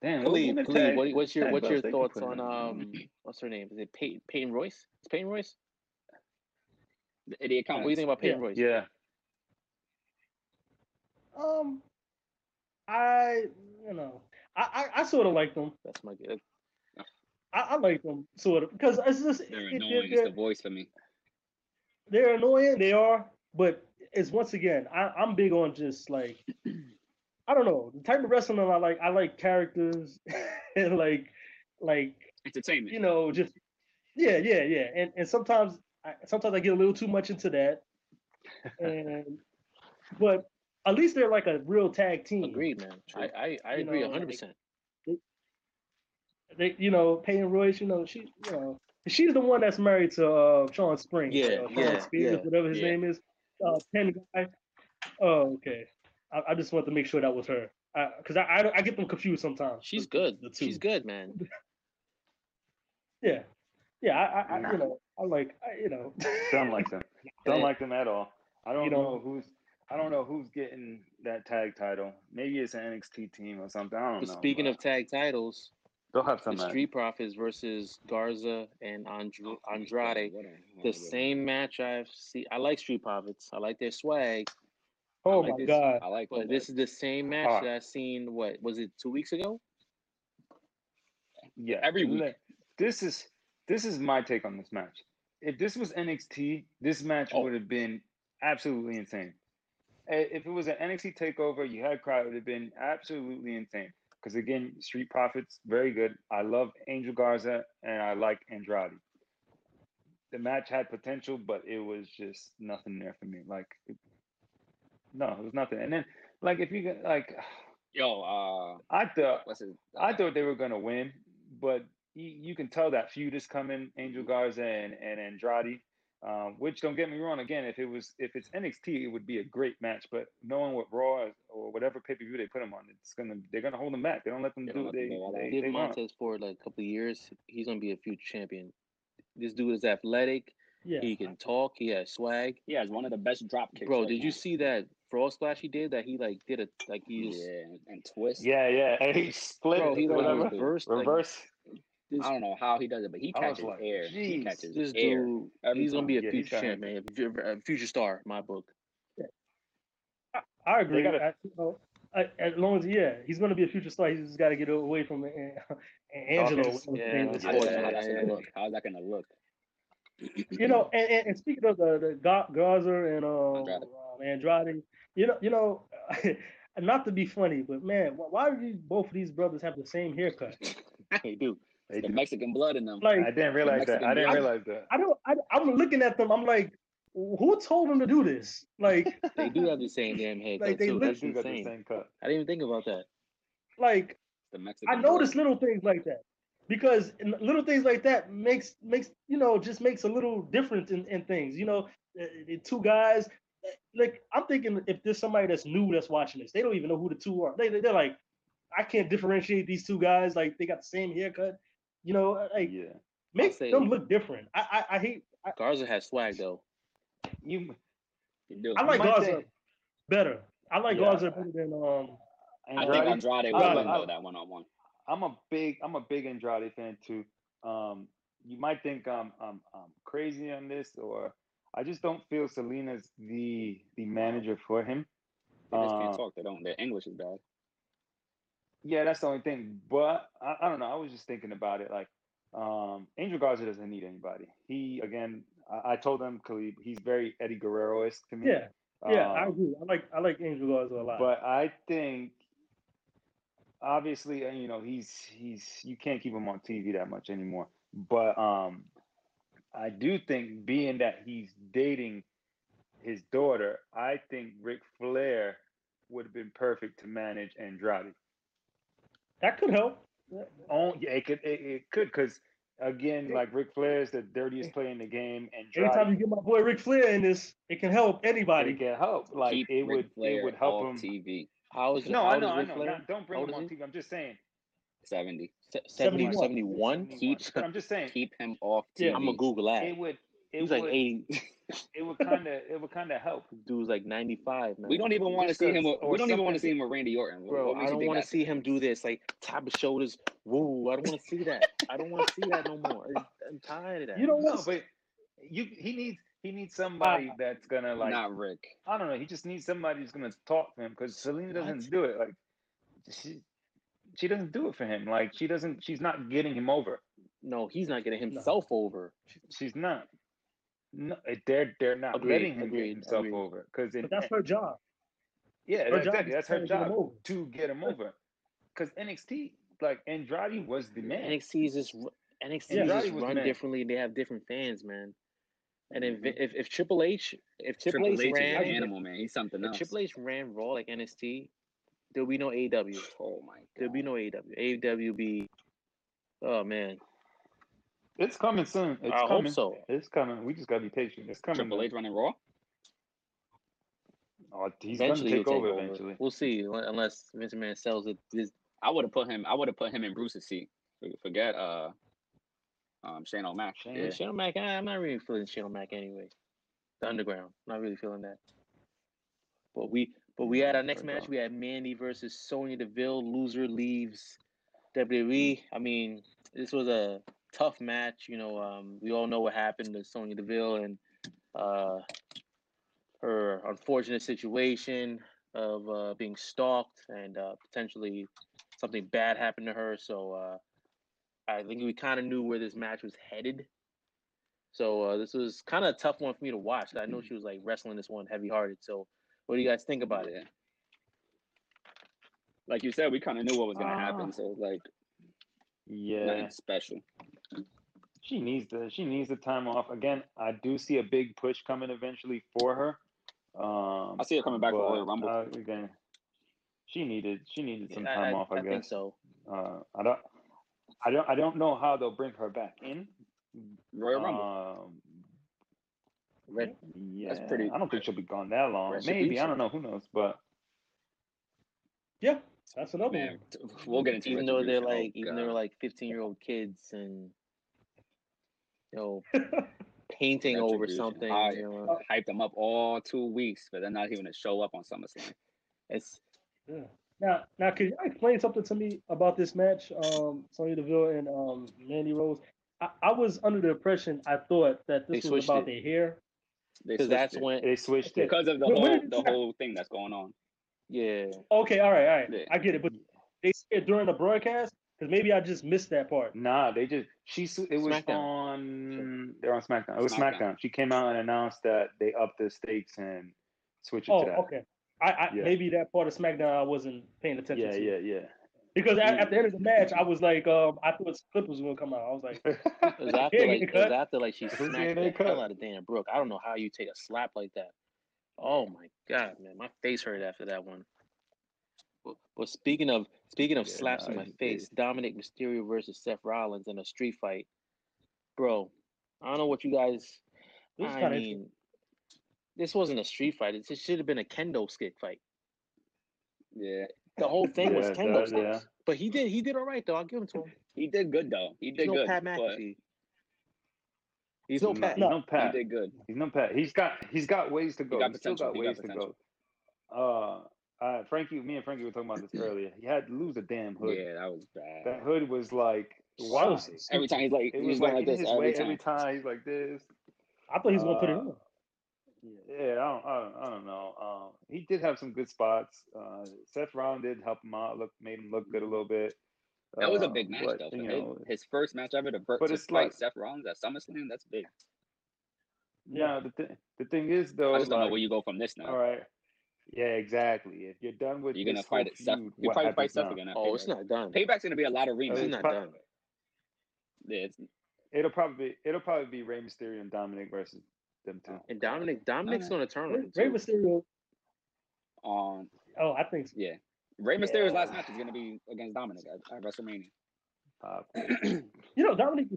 Damn, what Khalid, women Khalid, what, what's your what's your thoughts on on? um what's her name? Is it Peyton, Peyton Royce? It's Peyton Royce. The Idioconics. What do you think about Peyton Yeah. Royce? Yeah, Um, I you know I I, I sort of like them. That's my good. I, I like them sort of because it's just They're it- annoying. it- It's they're, the voice for me. they're annoying. They are, but it's once again I, I'm big on just like I don't know the type of wrestling I like. I like characters and like like Entertainment. you know just yeah yeah yeah and and sometimes I, sometimes I get a little too much into that and but at least they're like a real tag team. Agreed, man. I I, I You agree know, 100. percent They, you know, Peyton Royce, you know, she, you know, she's the one that's married to uh, Sean Spring. Yeah, uh, Sean yeah, Spears, yeah, whatever his yeah. name is. Uh, Penn guy. Oh, okay. I, I just want to make sure that was her, because I, I I get them confused sometimes. She's the- good. The two. She's good, man. Yeah, yeah. I, I, I you know, I like, I, you know. don't like them. Don't Yeah. like them at all. I don't You know know- who's. I don't know who's getting that tag title. Maybe it's an NXT team or something. I don't But know. speaking but of tag titles, they'll have some the. Street Profits versus Garza and Andr- Andrade. The same match I've seen. I like Street Profits. I like their swag. Oh like my this- God. I like But this is the same match Ah. that I seen. What was it? Two weeks ago? Yeah, Every week. This is this is my take on this match. If this was NXT, this match Oh. would have been absolutely insane. Eh, If it was an NXT takeover, you had a crowd, it would have been absolutely insane. Because again, Street Profits, very good. I love Angel Garza and I like Andrade. The match had potential, but it was just nothing there for me. Like, it- no, it was nothing. And then, like, if you get like, Yo, uh, I thought? I thought they were going to win, but you, you can tell that feud is coming. Angel Garza and, and Andrade, um, which don't get me wrong. Again, if it was if it's NXT, it would be a great match. But knowing what Raw is, or whatever pay per view they put them on, it's gonna they're gonna hold them back. They don't let them They do don't what let them they go they, Give they want. Montez Ford like a couple of years. He's gonna be a future champion. This dude is athletic. Yeah. He can talk. He has swag. He has one of the best drop kicks. Bro, right did you see that frog splash he did? That he like did a like he's Yeah, and, and twist. Yeah, yeah. And he split Bro, it, he like whatever. reversed, like- Reverse. This, I don't know how he does it, but he catches like, air. He catches this air. dude. every He's gonna be a. Yeah, future got champ, man. A future star, in my book. I, I agree. gotta- I, you know, I, as long as yeah, he's going to be a future star. He's just got to get away from uh, Angelo. Dawkins. whatever his Yeah, name I is. don't know Yeah, how that's yeah, gonna look. How's that gonna look? You know, and, and, and speaking of the, the Ga- Garza and um, Andrade. Andrade. You know, you know, not to be funny, but man, wh- why do these, both of these brothers have the same haircut? They do. They The do. Mexican blood in them. Like, I didn't realize that. I didn't Mexican realize that. I don't. I, I'm looking at them. I'm like, who told them to do this? Like, They do have the same damn haircut Like, they too. look- That's do got the same cut. I didn't even think about that. like the Mexican. I blood. notice little things like that because little things like that makes makes you know just makes a little difference in, in things. You know, the, the two guys. Eh, like I'm thinking, if there's somebody that's new that's watching this, they don't even know who the two are. They they're like, I can't differentiate these two guys. Like they got the same haircut. You know, like Yeah. make say- them look different. I I, I hate. I, Garza has swag though. You. You do. I like might Garza think- better. I like Yeah. Garza better than um. I think Andrade, Andrade I- will I- win I- though that one on one. I'm a big I'm a big Andrade fan too. Um, you might think I'm I'm I'm crazy on this, or I just don't feel Zelina's the the manager for him. They just Uh, can't talk. They don't. Their English is bad. Yeah, that's the only thing. But I, I don't know. I was just thinking about it. Like, um, Angel Garza doesn't need anybody. He again, I, I told him Khalid, he's very Eddie Guerrero esque to me. Yeah, yeah, I Um, agree. I like I like Angel Garza a lot. but I think obviously, uh, you know, he's he's you can't keep him on TV that much anymore. But um, I do think being that he's dating his daughter, I think Ric Flair would have been perfect to manage Andrade. That could help. Oh, yeah, it could, it, it could, because again, like Ric Flair is the dirtiest player in the game, and Anytime you get my boy Ric Flair in this, it can help it anybody. can help. Like Keep it Ric would, Flair it would help off him. TV. How is No, how I old is know, I Ric know. Flair? Not- don't bring How him on? TV. I'm just saying. Seventy. 71. 70, 71? 71. Keep. I'm just saying, Keep him off TV. Yeah. I'm gonna Google that. it would, it He's would, like 80. it would kind of, it would kind of help. Dude's like 95, man. We don't even want to see him. With, Or we don't even want to see him with Randy Orton. What- Bro, what makes I don't want to see him do this. Like tap of shoulders. Woo! I don't want to see that. I don't want to see that no more. I- I'm tired of that. You know No, what? but you, he needs, he needs somebody that's gonna like, Not Ric. I don't know. He just needs somebody who's gonna talk to him because Zelina doesn't What? do it. Like, she, she doesn't do it for him. Like, she doesn't. She's not getting him over. no, he's not getting himself over. She's not. No, they're they're not Agreed, letting him agreed, get himself agreed. over because that's her job. yeah, her that's, job exactly, that's her try to get him job over. to get him over. Because NXT, like Andrade was the man. NXT is just ru- NXT Yeah. Andrade just was the run differently. They have different fans, man. And if, Mhm. if if Triple H if Triple, Triple H, H is an ran animal, man. He's something if else. Triple H ran Raw like NXT, there'll be no AEW. Oh my There'll be no AW. AEW be oh man. It's coming soon. It's I hope coming. so. It's coming. We just gotta be patient. It's coming. Triple H running Raw. Oh, he's eventually gonna he'll take over eventually. We'll see unless Vince McMahon sells it. This, I would have put him. I would have put him in Bruce's seat. Forget uh, um, Shane O'Mac. Shane- Yeah. Shane O'Mac, I- I'm not really feeling Shane O'Mac anyway. The Underground, not really feeling that. But we, but we had our next match. We had Mandy versus Sonya Deville. Loser leaves WWE. I mean, this was a tough match. You know, um, we all know what happened to Sonya Deville and uh, her unfortunate situation of uh, being stalked and uh, potentially something bad happened to her. So uh, I think we kind of knew where this match was headed. So uh, this was kind of a tough one for me to watch. I know she was like wrestling this one heavy hearted. So what do you guys think about it? Like you said, we kind of knew what was gonna Ah. happen, so like Yeah, nothing special. She needs the she needs the time off. Again, I do see a big push coming eventually for her. Um, I see her coming back for but, Royal Rumble. uh, again, she needed she needed some I- time I, off. I, I guess. think so. Uh, I don't. I don't. I don't know how they'll bring her back in. Royal Rumble. Um, Red, yeah, pretty- I don't think she'll be gone that long. Red Maybe I don't know. Who knows? But Yeah, that's another Man, one. we'll get into even though they're Retribution. Oh, like, even though they're like 15 year old kids and you know painting over Retribution. something. I You know, hyped them up all two weeks, but they're not even to show up on SummerSlam. it's Yeah. Now, now, could you explain something to me about this match, um, Sonya Deville and um, Mandy Rose? I, I was under the impression I thought that They this was switched about it. their hair. They because that's it. when they switched it. because of the When- when whole the this whole thing that's going on. yeah. Okay, all right, all right, Yeah. I get it. But they said during the broadcast because maybe I just missed that part. Nah, they just she. It was SmackDown. on. They're on SmackDown. It was SmackDown. SmackDown. She came out and announced that they upped the stakes and switch it Oh, to that. okay. I, I Yeah. maybe that part of SmackDown I wasn't paying attention Yeah, to. yeah, yeah. Because at, Yeah. at the end of the match, I was like, um, I thought Clip was gonna come out. I was like, It was after Yeah, like he it was cut. after like she smacked the a cut? hell out of Dan Brooke. I don't know how you take a slap like that. Oh my god, man, my face hurt after that one. But, but speaking of speaking of Yeah, slaps nah, in my he face. Dominik Mysterio versus Seth Rollins in a street fight, bro. I don't know what you guys. It was I mean, this wasn't a street fight. It should have been a kendo stick fight. Yeah, The whole thing was Yeah, kendo that- sticks. yeah. But he did he did all right though. I'll give him to him. he did good though. He He's did no good. Pat but McAfee. He's no He's Pat. no No. he Pat. did good. He's no Pat. He's got he's got ways to go. got He's still potential. got He got ways to potential. go. Uh, uh, Frankie, me and Frankie were talking about this earlier. He had to lose a damn hood. Yeah, that was bad. That hood was like Why why? was it Every time he's like, It he's was going like, like this every way time. every time. He's like this. I thought he was gonna put it Uh, on. Yeah, I don't, I don't, I don't know. Um, he did have some good spots. Uh, Seth Rollins did help him out. Look, made him look good a little bit. That was a Uh, big match but, though. For you his, know, his first match ever to, ver- But to it's fight like- Seth Rollins at SummerSlam. That's big. yeah. The thing, the thing is though, I just don't know where you go from this now. all right. Yeah, exactly. If you're done with You're gonna fight it. Seth, feud, you what probably fight happens Seth now? again. At Oh, it's not done. Payback's gonna be a lot of rematches. It's it's not pro- done. Yeah, it's, It'll probably be, it'll probably be Rey Mysterio and Dominik versus them two. And Dominik, Dominik's Okay. gonna turn on Rey, Rey. Mysterio. on Oh, I think so. yeah. Rey Mysterio's last match is gonna be against Dominik at, at WrestleMania. Pop. You know, Dominik,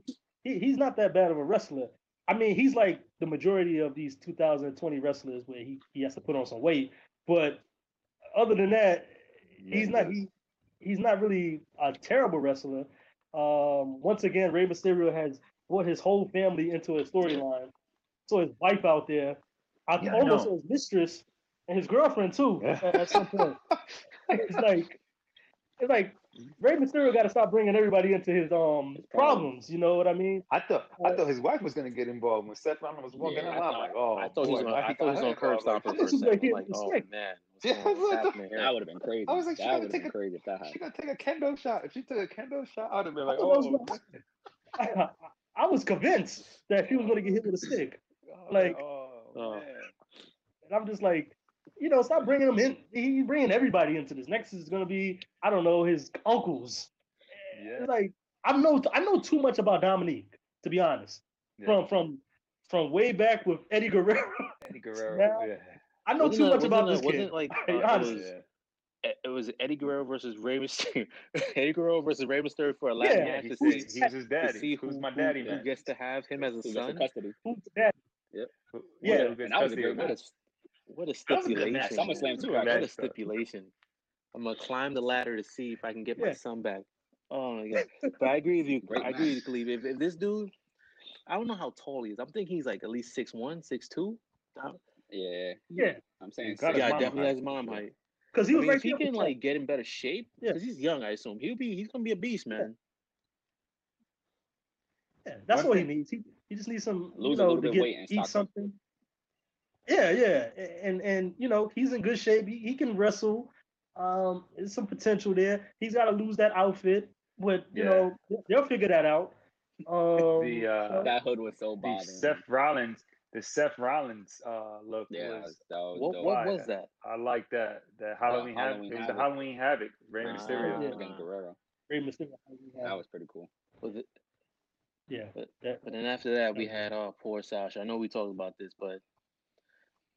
he, he's not that bad of a wrestler. I mean, he's like the majority of these 2020 wrestlers where he, he has to put on some weight. But other than that, Yeah, he's not he, he's not really a terrible wrestler. Um, once again, Rey Mysterio has brought his whole family into a storyline. So his wife out there, I Yeah, almost his mistress and his girlfriend too Yeah. at, at some point. it's like it's like Rey Mysterio got to stop bringing everybody into his um problems. You know what I mean? I thought I thought his wife was gonna get involved when Seth Rollins was walking Yeah, out. I I'm thought- like, oh, I thought he was boy, gonna, now I thought he was got gonna her curb involved. stomp her Like, for a second. like I'm like, oh mistake. man, what's, Yeah, going, what's what the- That would have been crazy. I was like, she that gotta would have take been a- crazy if that She happened. gonna take a kendo shot. If she took a kendo shot, I'd have been like, thought that was oh, what I, I was convinced that she was going to get hit with a stick, like- oh, Oh. man. and I'm just like, you know, stop bringing him in. He's bringing everybody into this. Next is going to be, I don't know, his uncles. Yeah. It's like I know, I know too much about Dominik to be honest. Yeah. From from from way back with Eddie Guerrero, Eddie Guerrero. Now- yeah. I know Wasn't too it- much wasn't about it- this wasn't kid. like uh, it honestly. was it was Eddie Guerrero versus Rey Mysterio. Eddie Guerrero versus Rey Mysterio for a last Yeah, Yeah, match to see, he was his to daddy. see Who's who, my daddy? who man? gets to have him as a Who son. custody? Who's that? Who- who Yeah. gets And that was a great of What a what a That was a good stipulation! too, Good actually. What a stipulation! I'm gonna climb the ladder to see if I can get my son back. Oh my god! But I agree with you. Great I agree match. with you, Khalid. If, if this dude, I don't know how tall he is. I'm thinking he's like at least six one, six two. Yeah, Yeah, I'm saying He's got six. his Yeah, definitely height, has mom for height. because he I was mean, right if he can with like get in better shape, Yeah. because he's young, I assume he'll be he's gonna be a beast, man. Yeah, that's One all he needs. He he just needs some, Lose you know, little to bit get weight and eat something. Yeah, yeah, and and you know he's in good shape. He, he can wrestle. Um, there's some potential there. He's got to lose that outfit, but you Yeah. know they'll figure that out. Um, The uh, That hood was so the bothering. Seth Rollins, the Seth Rollins uh look yeah, that was was, that was What dope. what was that? I like that. The Halloween, Havoc. Halloween It was the Halloween Havoc. Rey Ah. Mysterio. Yeah. against Guerrero. Rey Mysterio. That was pretty cool. Was it? yeah. But, that- but then after that, we had uh poor Sasha. I know we talked about this, but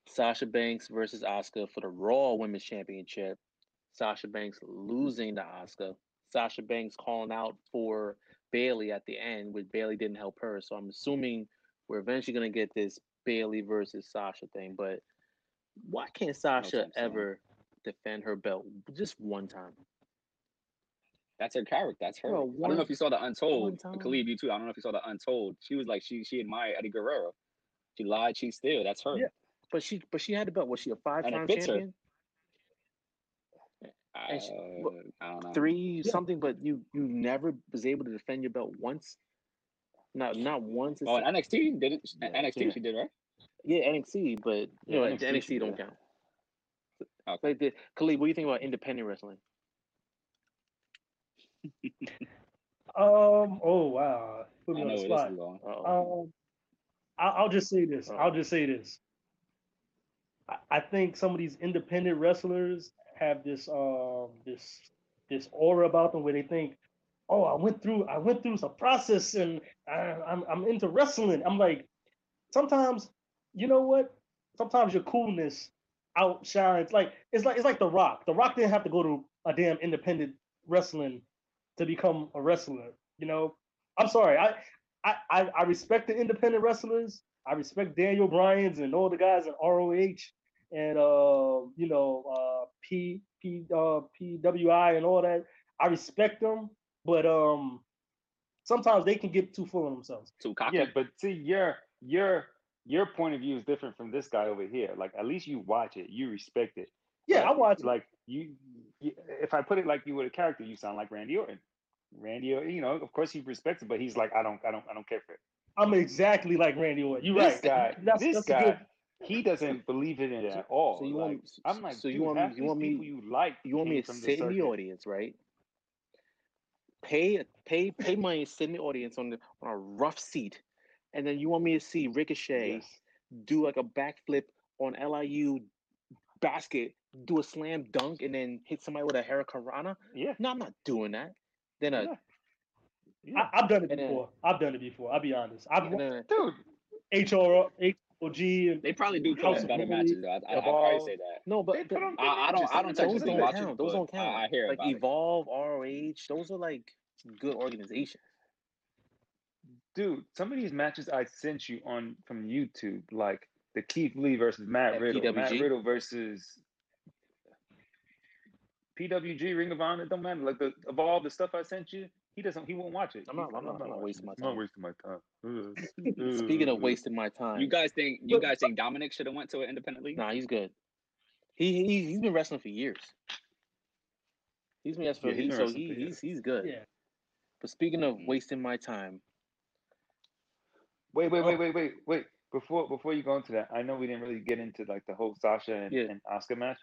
Sasha Banks versus Asuka for the Raw Women's Championship. Sasha Banks losing to Asuka. Sasha Banks calling out for Bayley at the end, which Bayley didn't help her. So I'm assuming we're eventually gonna get this Bayley versus Sasha thing. But why can't Sasha what I'm ever defend her belt just one time? That's her character. That's her. Bro, I don't know if you saw the Untold. one time. Khalid, you too. I don't know if you saw the Untold. She was like she she admired Eddie Guerrero. She lied. She still. That's her. Yeah. But she but she had the belt. Was she a five time champion? Uh, she- what- I don't know. three Yeah. something, but you you never was able to defend your belt once. Not not once. Oh, in it's- NXT did it? Yeah. NXT Yeah. she did right. yeah, NXT, but you Yeah, know NXT NXT, she don't did. count. Okay. Like the Khalid, what do you think about independent wrestling? Um. Oh wow. Put I me know on where the this spot. is going. Uh-oh. Um. I'll, I'll just say this. Oh. I'll just say this. I- think some of these independent wrestlers have this um this this aura about them where they think, oh, I went through I went through some process and I, I'm I'm into wrestling. I'm like, sometimes, you know what? Sometimes your coolness outshines. Like it's like it's like The Rock. The Rock didn't have to go to a damn independent wrestling to become a wrestler. You know, I'm sorry. I I I, I respect the independent wrestlers. I respect Daniel Bryan's and all the guys in ROH and uh, you know uh, P P uh, PWI and all that. I respect them, but um, sometimes they can get too full of themselves. Too cocky. Yeah, but see, your your your point of view is different from this guy over here. Like, at least you watch it, you respect it. Yeah, I watch. Like you, you, if I put it like you were a character, you sound like Randy Orton. Randy, you know, of course he respects it, but he's like, I don't, I don't, I don't care for it. I'm exactly like Randy Orton. You're this right. guy, That's- this that's guy, good- he doesn't believe in it at all. So you Like, want me- I'm like, so you want me- you want me- you like, You want me to from sit in the audience, right? Pay pay pay money to sit in the audience on the on a rough seat, and then you want me to see Ricochet Yes. do like a backflip on LIU basket, do a slam dunk, and then hit somebody with a Hurricanrana? Yeah, No, I'm not doing that. Then a yeah, yeah. I, I've done it And then- before. I've done it before. I'll be honest. I've and then a- dude. HR, HOG, and They probably do put House on of better Bully, matches. Though. I, I, I'd probably say that. no, but They put on I, I don't. I don't Those those technically don't watch count. it. Those but don't count. I, I hear like about it. Evolve, ROH. Those are like good organizations. dude, some of these matches I sent you on from YouTube, like the Keith Lee versus Matt At Riddle, Matt Riddle versus PWG, Ring of Honor, it don't matter. Like the of all the stuff I sent you, he doesn't, he won't watch it. I'm not- He's- I'm not- I'm not wasting my time. I'm not wasting my time. Speaking of wasting my time, You guys think? You guys think Dominik should have went to an independent league? Nah, he's good. He he he's been wrestling for years. He's been wrestling Yeah, for he's been so wrestling he, for years. he's he's good. yeah. But speaking of wasting my time, Wait, wait, Oh. wait, wait, wait, wait. Before before you go into that, I know we didn't really get into like the whole Sasha and, Yeah. and Asuka match.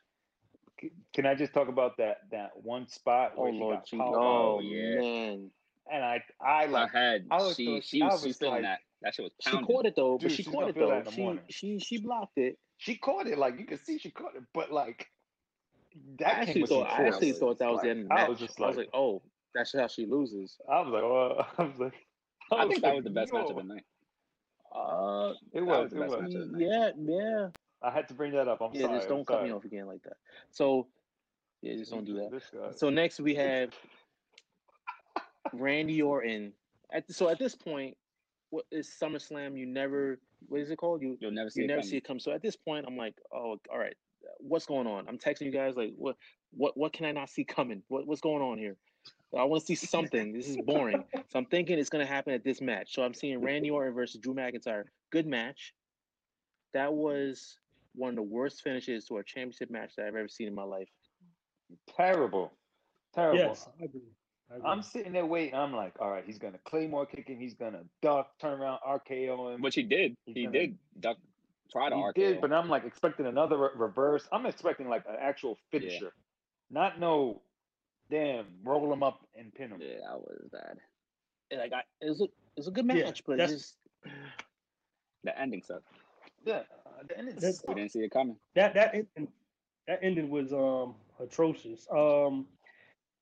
C- Can I just talk about that that one spot oh where she lord, got gee, powerbomb? oh yeah. man, and I I Her like head. I was she she I was, she was was feeling like- that. That shit was she caught it though. But she caught it though. She morning. she she blocked it. she caught it like you can see she caught it, but like that came actually with some thought I actually thought that was the Like, end of the I was just I was like- like, oh, that's how she loses. I was like, oh, I was like, I think that was the best match of the night. Uh, It was, was the it best was. match of the night. yeah, yeah, I had to bring that up. I'm yeah. sorry. just I'm don't cut me off again like that. So, yeah, just don't do that. So next we have Randy Orton. At so at this point, what is SummerSlam? You never what is it called? You You'll never see you it never coming. see it come. So at this point, I'm like, oh, all right, what's going on? I'm texting you guys like, what what what can I not see coming? What what's going on here? I want to see something. This is boring. So I'm thinking it's gonna happen at this match. So I'm seeing Randy Orton versus Drew McIntyre. Good match. That was one of the worst finishes to a championship match that I've ever seen in my life. Terrible. Terrible. Yes, I agree. I agree. I'm sitting there waiting. I'm like, all right, he's gonna claymore kick him. He's gonna duck, turn around, RKO him. Which he did. He's He gonna- did duck. Try to he RKO. did, but I'm like expecting another re- reverse. I'm expecting like an actual finisher, not no damn roll him up and pin him. yeah, that was bad. And like I, it was a it was a good Yeah, match, but it's just The ending sucked. Yeah, uh, and it's We didn't see it coming. that that ending, that ending was um atrocious. Um,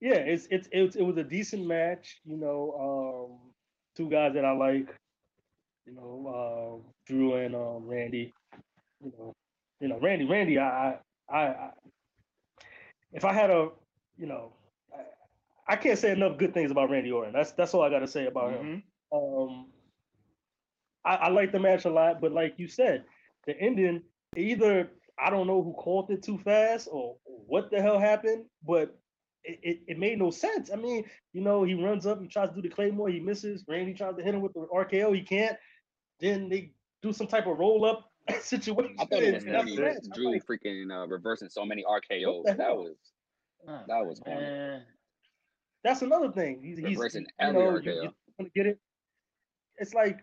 yeah, it's it's it's it was a decent match. You know, um, two guys that I like. You know, uh, Drew and um, Randy. You know, you know Randy. Randy, I, I, I, I if I had a, you know, I, I can't say enough good things about Randy Orton. That's that's all I got to say about him. Mhm. Um, I, I like the match a lot, but like you said, the ending either I don't know who called it too fast or what the hell happened, but it, it, it made no sense. I mean, you know, he runs up, he tries to do the claymore, he misses. Randy tries to hit him with the RKO, he can't. Then they do some type of roll up situation. I thought it was and that's funny. I'm Drew like, freaking uh, reversing so many RKOs. That was Oh, that was corny. man. that's another thing. He's, he's Reversing you every know, RKO. you, you gonna get it. It's like,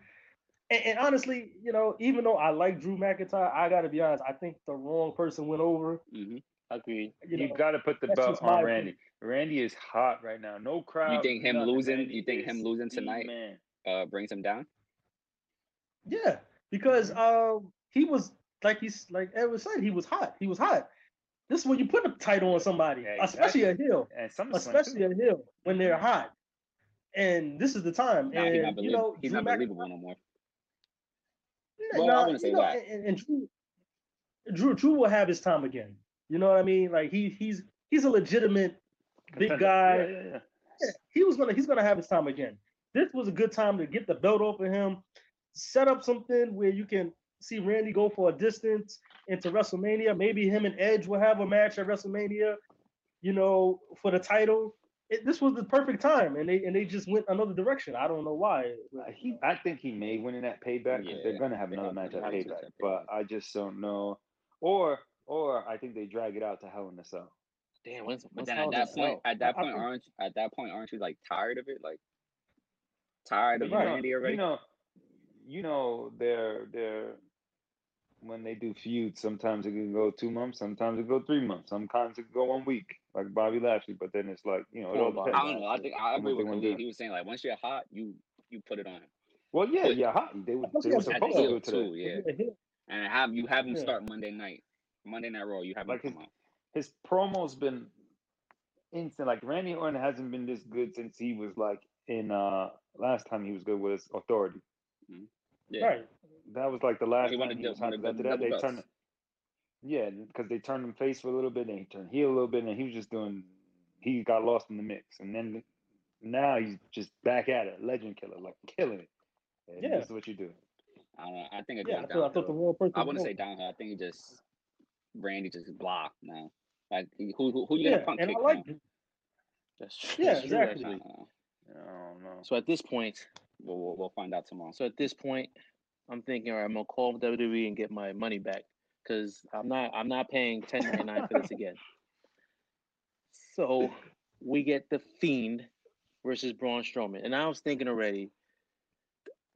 and, and honestly, you know, even though I like Drew McIntyre, I got to be honest. I think the wrong person went over. hmm agreed. You You, know, got to put the that's belt just my on opinion. Randy. Randy is hot right now. No crowd. You think him nothing. losing? Randy You think him losing tonight Man. uh, brings him down? Yeah, because um, he was like he's like Edward said, he was hot. He was hot. This is when you put a title on somebody, Yeah, especially a heel, And some especially a heel when they're hot. And this is the time. Nah, and he's not, you know, he's Drew not Mc- believable no more. No, Well, I wouldn't say know, that. And, and Drew, Drew, Drew will have his time again. You know what I mean? Like he, he's he's a legitimate big guy. Yeah, yeah, yeah. Yeah, he was gonna he's gonna have his time again. This was a good time to get the belt off of him, set up something where you can see Randy go for a distance into WrestleMania. Maybe him and Edge will have a match at WrestleMania, you know, for the title. It, this was the perfect time, and they and they just went another direction. I don't know why. Uh, He, I think he may win in that payback 'cause they're gonna have another have- match at payback, but I just don't know. Or, or I think they drag it out to Hell in a Cell. Damn, when's, But then at that point, Cell? at that I- I point, think- aren't at that point aren't you like tired of it? Like tired of you know, Randy already? you know, you know, they're they're when they do feuds. Sometimes it can go two months, sometimes it can go three months, sometimes it can go one week, like Bobby Lashley. But then it's like you know, it all depends. I don't know. I think I agree with wanna Khalid. He was saying like once you're hot, you you put it on. Well, yeah, But- yeah, hot. They were they were has a At the supposed to do it too, yeah. Yeah. And have you have him Yeah. start Monday night, Monday Night Raw. You have him Like come his- out. his promo's been instant. Like Randy Orton hasn't been this good since he was like in uh last time he was good with his authority. Yeah. Right. That was like the last he time wanted he to was do- hot. wanted 'cause After that, they double turned. Belts. Yeah, because they turned him face for a little bit, then he turned heel a little bit, and he was just doing. He got lost in the mix, and then now he's just back at it, legend killer, like killing it. And Yeah. this is what you do. I don't know. I think it Yeah, I thought, I thought the downhill. wrong person. I wouldn't to say go. downhill. I think he just Randy just blocked now. Like who who, who you Yeah, gonna punk and I like. That's true. Yeah, that's true, exactly. I don't. Uh, I don't know. So at this point, We'll, we'll we'll find out tomorrow. so at this point, I'm thinking, all right, I'm gonna call WWE and get my money back because I'm not I'm not paying 10.99 for this again. So we get the Fiend versus Braun Strowman, and I was thinking already,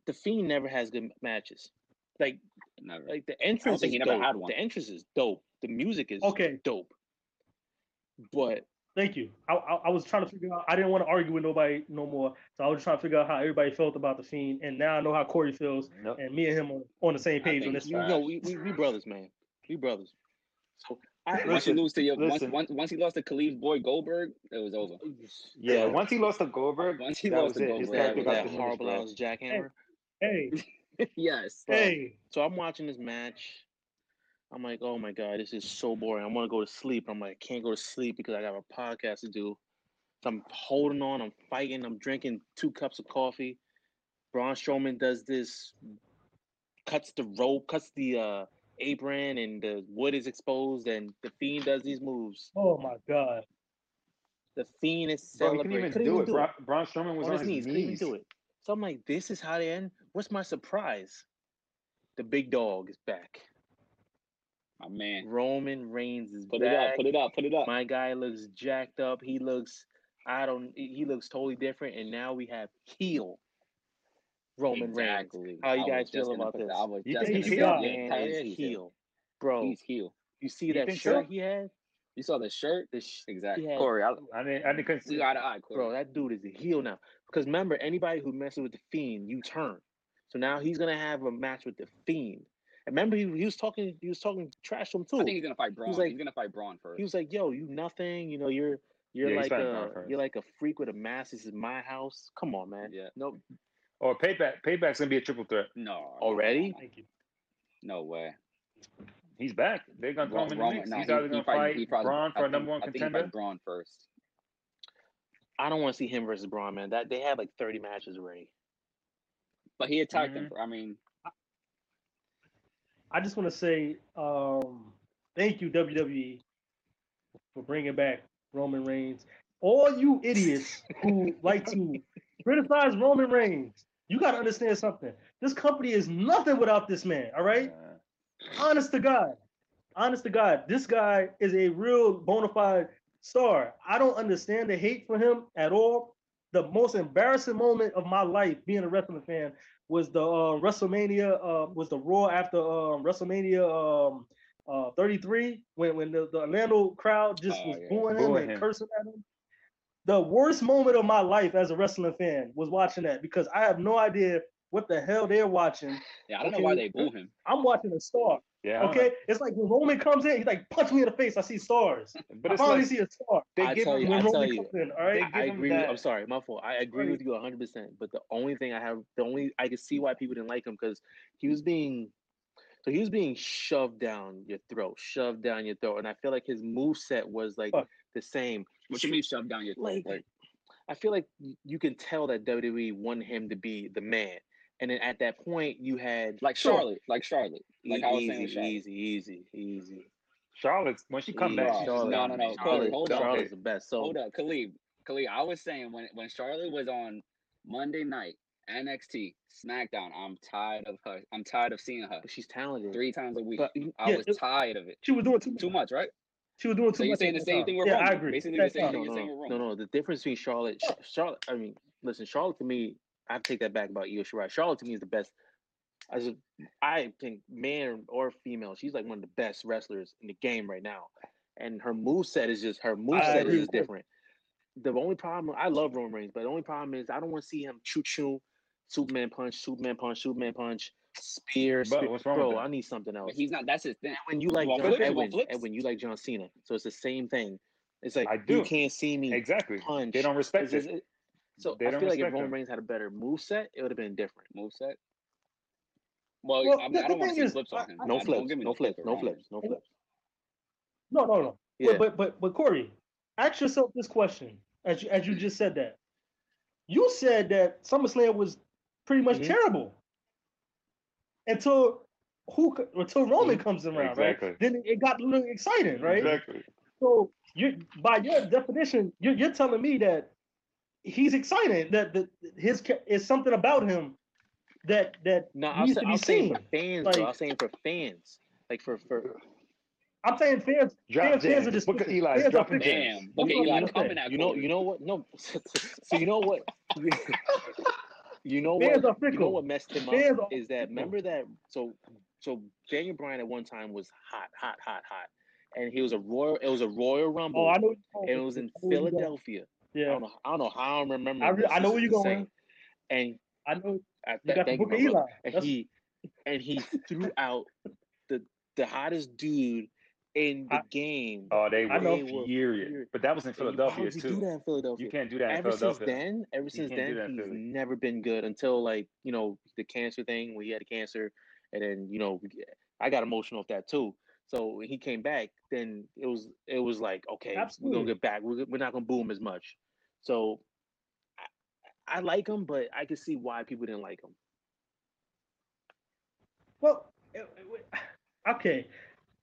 the Fiend never has good matches. Like Never. like the entrance think is he never dope. had one. The entrance is dope. The music is Okay. dope. But Thank you. I, I, I was trying to figure out. I didn't want to argue with nobody no more, so I was trying to figure out how everybody felt about the fiend, and now I know how Corey feels, Nope. and me and him are on the same page on this. you know, we, we we brothers, man. We brothers. So I, once Listen, you lose to your once, listen. once once he lost to Khalid's boy Goldberg, it was over. Yeah, Bro. once he lost to Goldberg, Once he that lost was to it. His Goldberg, character with got that horrible ass jackhammer. Hey, yes. Bro. hey, So I'm watching this match. I'm like, oh my god, this is so boring. I want to go to sleep. I'm like, I can't go to sleep because I got a podcast to do. So I'm holding on. I'm fighting. I'm drinking two cups of coffee. Braun Strowman does this, cuts the rope, cuts the uh, apron, and the wood is exposed. And the Fiend does these moves. oh my God, The Fiend is Bro, he celebrating. couldn't even do it. Braun, Braun Strowman was on on, his knees. Couldn't even do it. So I'm like, this is how they end. What's my surprise? The big dog is back. My man. Roman Reigns is Put back. it up, put it up, put it up. My guy looks jacked up. He looks, I don't, he looks totally different. And now we have heel Roman Reigns. How you guys feel about put that- this? I was You just think gonna he's say heel? that. Man he's heel, bro. He's heel. you see You that shirt so? he had? You saw the shirt? The sh- Exactly. Yeah. Corey, I, I didn't. I didn't we consider. got eye, Corey. bro, that dude is a heel now. Because remember, anybody who messes with the Fiend, you turn. So now he's gonna have a match with the Fiend. And remember, he, he was talking, he was talking trash to him too. I think he's gonna fight Braun. like- he's gonna fight Braun first. He was like, "Yo, you nothing. You know, you're you're Yeah, like a you're like a freak with a mask. This is my house. Come on, man. Yeah. No, Or payback. Payback's gonna be a triple threat. no. Already? thank you. No way. He's back. They're gonna throw him in the Roman- mix. no, He's he- either gonna probably- fight he probably- Braun I for a think- number one I think he contender. fight Braun first. I don't want to see him versus Braun, man. That they have like 30 matches already. But he attacked Mhm. him. For, I mean, I just want to say um, thank you WWE for bringing back Roman Reigns. All you idiots who like to criticize Roman Reigns, you got to understand something. This company is nothing without this man. All right. Uh, honest to God, honest to God, this guy is a real bona fide star. I don't understand the hate for him at all. The most embarrassing moment of my life being a wrestling fan was the uh, WrestleMania, uh, was the Raw after um, WrestleMania um, uh, 33 when when the, the Orlando crowd just Oh, was yeah. booing him Booing and cursing at him. The worst moment of my life as a wrestling fan was watching that because I have no idea what the hell they're watching yeah, I don't know why they boo him. I'm watching a star. Yeah. Okay, it's like when Roman comes in, he's like, punch me in the face. I see stars. know. But I it's finally like see a star. they I give tell him you, when I Roman tell you. in, all right. They I agree. With, I'm sorry, my fault. I agree Right. with you 100. percent But the only thing I have, the only I can see why people didn't like him because he was being, so he was being shoved down your throat, shoved down your throat, and I feel like his move set was like Fuck. The same. What you mean shoved down your throat? Like, Like, I feel like you can tell that WWE wanted him to be the man, and then at that point you had like Sure. Charlotte, like Charlotte, like I was saying easy, Charlotte. easy, easy, easy. Charlotte's when she come back. She's Charlotte. not- No, no, no. Charlotte, hold on. Charlotte's the best. So Hold up, Khalid. Khalid, I was saying when when Charlotte was on Monday night, NXT, SmackDown, I'm tired of her. I'm tired of seeing her she's talented. three times a week. But I Yeah, was tired of it. She was doing too much. Too much, right? She was doing too So you're saying the same time. thing with Yeah, Roman? I agree. Basically That's the same fine. thing no, you're saying no, with no, no. The difference between Charlotte, Charlotte. I mean, listen, Charlotte to me, I take that back about Io Shirai. Charlotte to me is the best. As a, I think, man or female, she's like one of the best wrestlers in the game right now, and her move set is just her move set is just different. The only problem, I love Roman Reigns, but the only problem is I don't want to see him choo choo, Superman punch, Superman punch, Superman punch, spear, But what's wrong Bro. I need something else. But he's not. That's his thing. When you like John, flips? You Edwin. Edwin, you like John Cena, so it's the same thing. It's like I do. you can't see me Exactly. punch. They don't respect It's it. it- so They I don't feel like if Roman. Reigns had a better move set, it would have been different. Move set. Well, Well, I, mean, I don't the want to see is, flips on him. No I- flips, no flips, no flips, no flips. No, no, no. Yeah. But, but but but Corey, ask yourself this question as you, as you just said that. You said that SummerSlam was pretty much Mhm. terrible until who until Roman comes around, Exactly. right? Then it got a little exciting, right? Exactly. So you by your definition, you're, you're telling me that he's excited That the his is something about him that that No, I'm, needs to be I'm saying seen. for fans, Like- bro. I'm saying for fans, like for for I'm saying fans, Drop fans, fans are jams. just Book of fans Eli's are dropping fickle. jams. Damn, look at You know Eli what coming saying? at you know you know what no so you know what you know Fans what you know what messed him up is that remember that so so Daniel Bryan at one time was hot hot hot hot and he was a royal it was a Royal Rumble Oh, I know. and it was in I know where you're going. Philadelphia I Yeah, don't know I don't know how I'm remembering I, re-. I know where you're going. and I know I, you got the book of Eli. and That's, he and he threw out the the hottest dude in the I- game. Oh, they I were know. furious. furious. But that was in And you- Why Philadelphia would you do too. that in Philadelphia? You can't do that in ever since then, ever since then, he's never been good until like you know the cancer thing when he had a cancer, and then you know I got emotional with that too. So when he came back, then it was it was like okay, we're gonna get back. We're, we're not gonna boo him as much. So I, I like him, but I can see why people didn't like him. well, it- it- okay.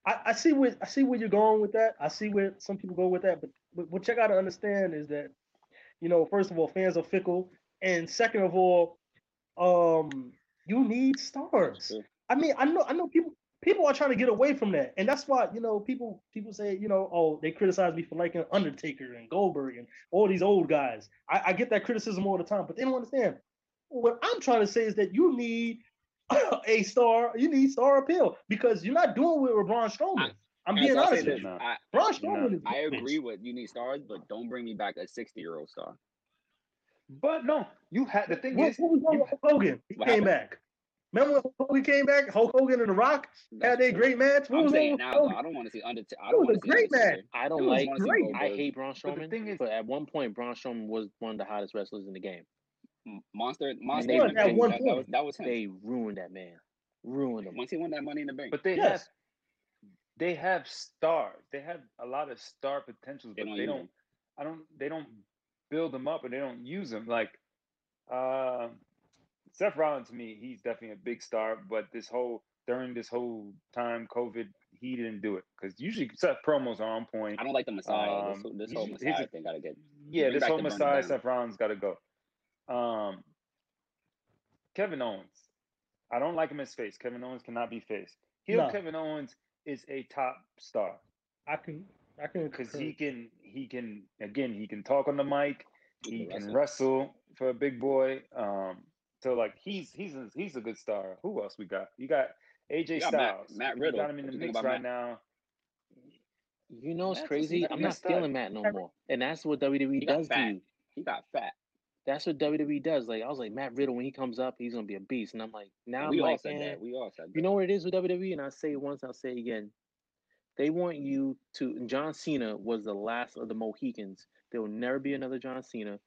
I, I see where I see where you're going with that. I see where some people go with that, but, but what you got to understand is that, you know, first of all, fans are fickle, and second of all, um, you need stars. I mean, I know, I know people people are trying to get away from that, and that's why you know people people say you know oh they criticize me for liking Undertaker and Goldberg and all these old guys. I, I get that criticism all the time, but they don't understand. What I'm trying to say is that you need a star, you need star appeal because you're not doing it with Braun Strowman. I'm being honest with you. No. I, Braun Strowman No. is I garbage. agree with you need stars, but don't bring me back a 60 year old star. But no, you had the thing What, is, what was wrong you- Hulk Hogan? He came happened? back. Remember when Hulk Hogan came back? Hulk Hogan and The Rock had That's their great match. What I'm was saying now, Hogan? I don't want to see Undertaker. I It don't was want a to see great Undertaker. match. I don't like. wanna see great. I hate Braun But the thing is- but at one point Braun Strowman was one of the hottest wrestlers in the game. M- Monster, Monster, they- in at one that, that point. was that was him. They ruined that man. Ruined him. Once he won that Money in the Bank, but they Yes. have they have stars. They have a lot of star potentials, They but don't they don't. them. I don't. They don't build them up and they don't use them. Like uh, Seth Rollins to me, he's definitely a big star. But this whole during this whole time, COVID, he didn't do it because usually Seth promos are on point. I don't like the Messiah. this, Um, whole- this whole Messiah a- thing gotta get. Yeah, this whole the burn it Messiah. Seth Rollins got to go. Um, Kevin Owens, I don't like him as face. Kevin Owens cannot be face. Heel No. Kevin Owens is a top star I can I can because he can he can again he can talk on the mic. He He can can wrestle. wrestle for a big boy. Um, so like he's he's a, he's a good star. Who else we got? You got AJ You got Matt- Styles. Matt You Riddle. got him in the mix right Matt? now. You know what's Matt's crazy? he's a I'm not feeling up. Matt no more, and that's what WWE He got does to you. He got fat. That's what WWE does. Like I was like Matt Riddle when he comes up, he's gonna be a beast, and I'm like now we I'm all like, said eh, that. We all said that. you know what it is with WWE, and I say it once, I'll say it again. They want you to. and John Cena was the last of the Mohicans. There will never be another John Cena.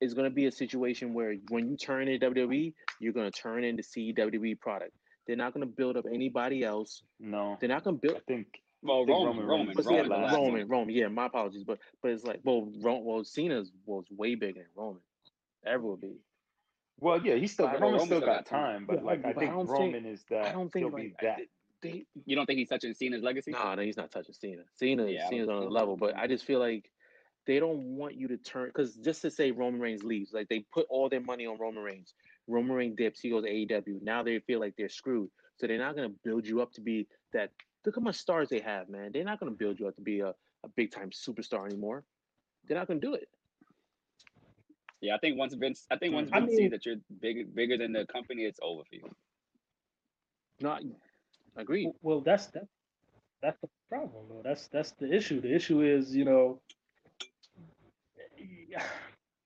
It's going to be a situation where when you turn into WWE, you're going to turn into WWE product. They're not going to build up anybody else. No, They're not going to I build. think well, think Roman, Roman Roman, Reigns yeah, Roman, the the last last one. Roman, Roman. Yeah, my apologies, but but it's like well, Ro- well, Cena's was way bigger than Roman. Ever will be. Well, yeah, he's still But I Roman Roman still still got got time. time, but Yeah, like I I agree. But I think don't think- Roman is that. I don't think he'll like be that. they, You don't think he's touching Cena's legacy? No, no, he's not touching Cena. Cena, Yeah, Cena's on a level, but I just feel like they don't want you to turn because just to say Roman Reigns leaves, like they put all their money on Roman Reigns. Roman Reigns dips, he goes to AEW. Now they feel like they're screwed, so they're not going to build you up to be that. Look how much stars they have, man. They're not going to build you up to be a, a big time superstar anymore. They're not going to do it. Yeah, I think once Vince, I think once I Vince mean- sees that you're big, bigger than the company, it's over for you. Not agreed. Well, that's that. That's the problem, though. That's that's the issue. The issue is, you know,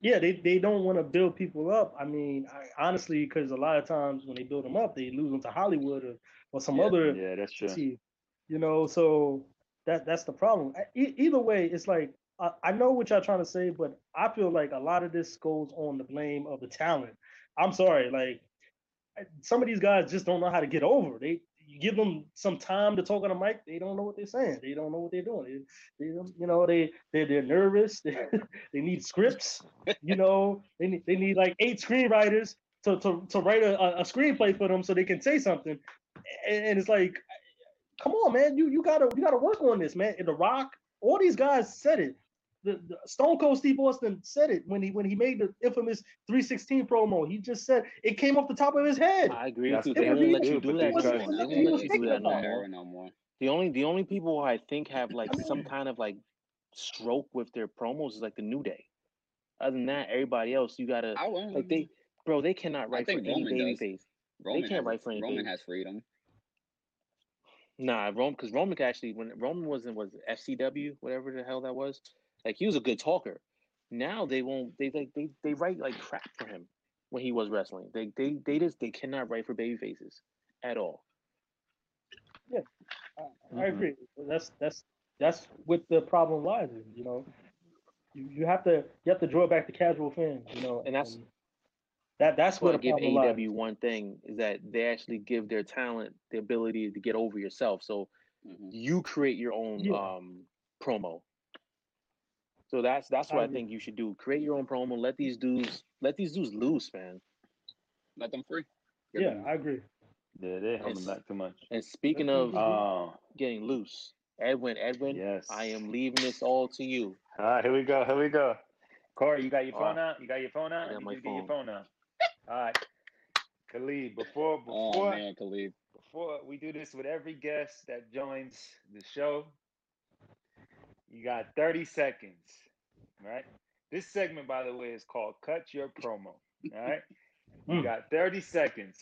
yeah, they, they don't want to build people up. I mean, I, honestly, because a lot of times when they build them up, they lose them to Hollywood or, or some Yeah. other Yeah, that's true. you know. So that that's the problem. E- either way, it's like I, know what y'all trying to say, but I feel like a lot of this goes on the blame of the talent. I'm sorry, like some of these guys just don't know how to get over. They you give them some time to talk on the mic, they don't know what they're saying. They don't know what they're doing. They, they you know, they they they're nervous. They, need scripts. You know, they need they need like eight screenwriters to to, to write a, a- screenplay for them so they can say something. And, it's like, come on, man, you you gotta you gotta work on this, man. And The Rock, all these guys said it. The, the Stone Cold Steve Austin said it when he when he made the infamous 316 promo. He just said it came off the top of his head. I agree That's with you. They what won't let you do, do that they no try more. to- They What won't let you you do that no more. no more. The only the only people who I think have like I mean- some kind of like stroke with their promos is like the New Day. Other than that, everybody else you gotta I won't. like they bro, they cannot write for think any baby does. face. Roman can't has, write for any Roman baby. has freedom. Nah, Roman because Roman actually when Roman was in was FCW, whatever the hell that was, like he was a good talker. Now they won't they like they, they write like crap for him when he was wrestling. They they they just they cannot write for baby faces at all. Yeah, I Mhm. agree. That's that's that's what the problem lies in. You know, you, you have to you have to draw back the casual fans. You know, And that's- that that's what I give problem lies. AEW one thing is that they actually give their talent the ability to get over yourself. So hmm you create your own Yeah. um promo. So that's that's what I I, think you should do. Create your own promo. Let these dudes let these dudes loose, man. Let them free. Give Yeah, them- I agree. Yeah, they're holding back too much. And speaking of what Oh, getting loose, Edwin, Edwin, yes. I am leaving this all to you. All right, here we go. Here we go. Corey, you got your phone right. out? You got your phone out? I got you my need to get your phone. phone out. All right. Khalid, before Oh before man, Khalid. before we do this with every guest that joins the show, you got 30 seconds. Right? This segment, by the way, is called Cut Your Promo. All right. You Mm. got 30 seconds.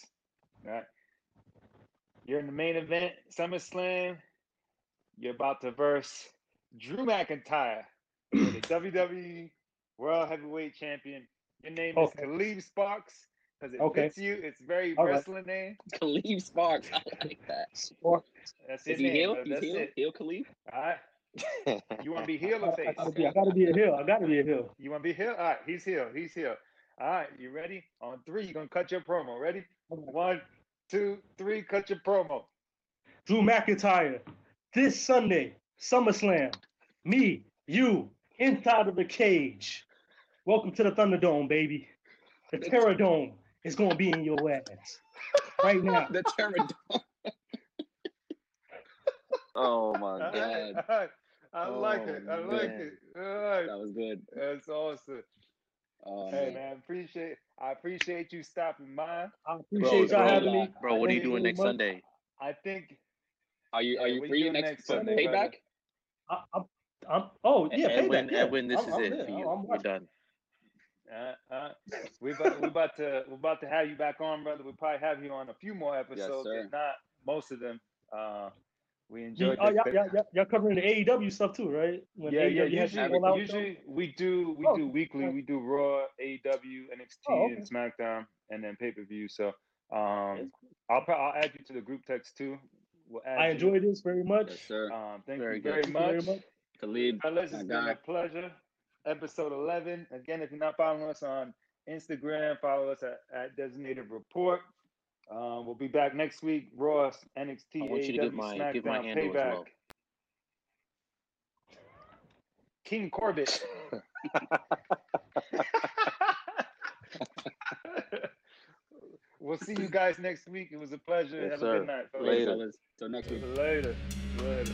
All right. You're in the main event, SummerSlam. You're about to verse Drew McIntyre, the WWE World Heavyweight Champion. Your name Okay. is Khalid Sparks because it Okay. fits you. It's very All right. wrestling name. Khalid Sparks. I like that. Or That's your Is he name. heel? bro. He's That's heel. it. Heel Khalid. All right. You want to be I, heel or I, face? gotta be, I gotta be a hill. I gotta be a hill. You want to be heel? All right. He's heel. He's heel. All right. You ready? On three, you're gonna cut your promo. Ready? One, two, three. Cut your promo. Drew McIntyre this Sunday, SummerSlam. Me, you, inside of the cage. Welcome to the Thunderdome, baby. The Terror Dome is gonna be in your ass right now. The Pterodon. oh my god. right. All right. I like Oh, it. I like it. All right. That was good. That's awesome. Oh Hey man. man, appreciate I appreciate you stopping by. I Bro, appreciate y'all bro, having me. bro, what are you doing next much. Sunday? I think Are you are you what free you next, next for Sunday, payback? I, I'm, I'm, oh yeah, Edwin, payback. Yeah. Edwin, this I'm, is I'm it there. for I'm- you. I'm You're done. uh, uh, we about we about to We're about to have you back on, brother. We'll probably have you on a few more episodes, sir. if not most of them. Uh, We You, enjoyed oh, the- y'all, y'all, y'all, y'all covering the AEW stuff too, right? When yeah, yeah. AEW has Usually, Out usually we do we Oh, do weekly. okay. We do Raw, AEW, NXT, Oh, and SmackDown, and then pay per view. So Yes. um, I'll I'll add you to the group text too. We'll add I you. enjoyed this very much. Yes, sir. Um, thank Very you good. very Thank you very much. much. Khalid, Fellas, my it's been a pleasure. Episode 11. Again, if you're not following us on Instagram, follow us at, at Designated Report. Um, we'll be back next week. Raw, NXT, I want you to AEW, give my- give my SmackDown, handle as Payback. well. King Corbett. we'll see you guys next week. It was a pleasure. Yes, Have sir. a good night. fellas. Later. Till next week. Later. Later.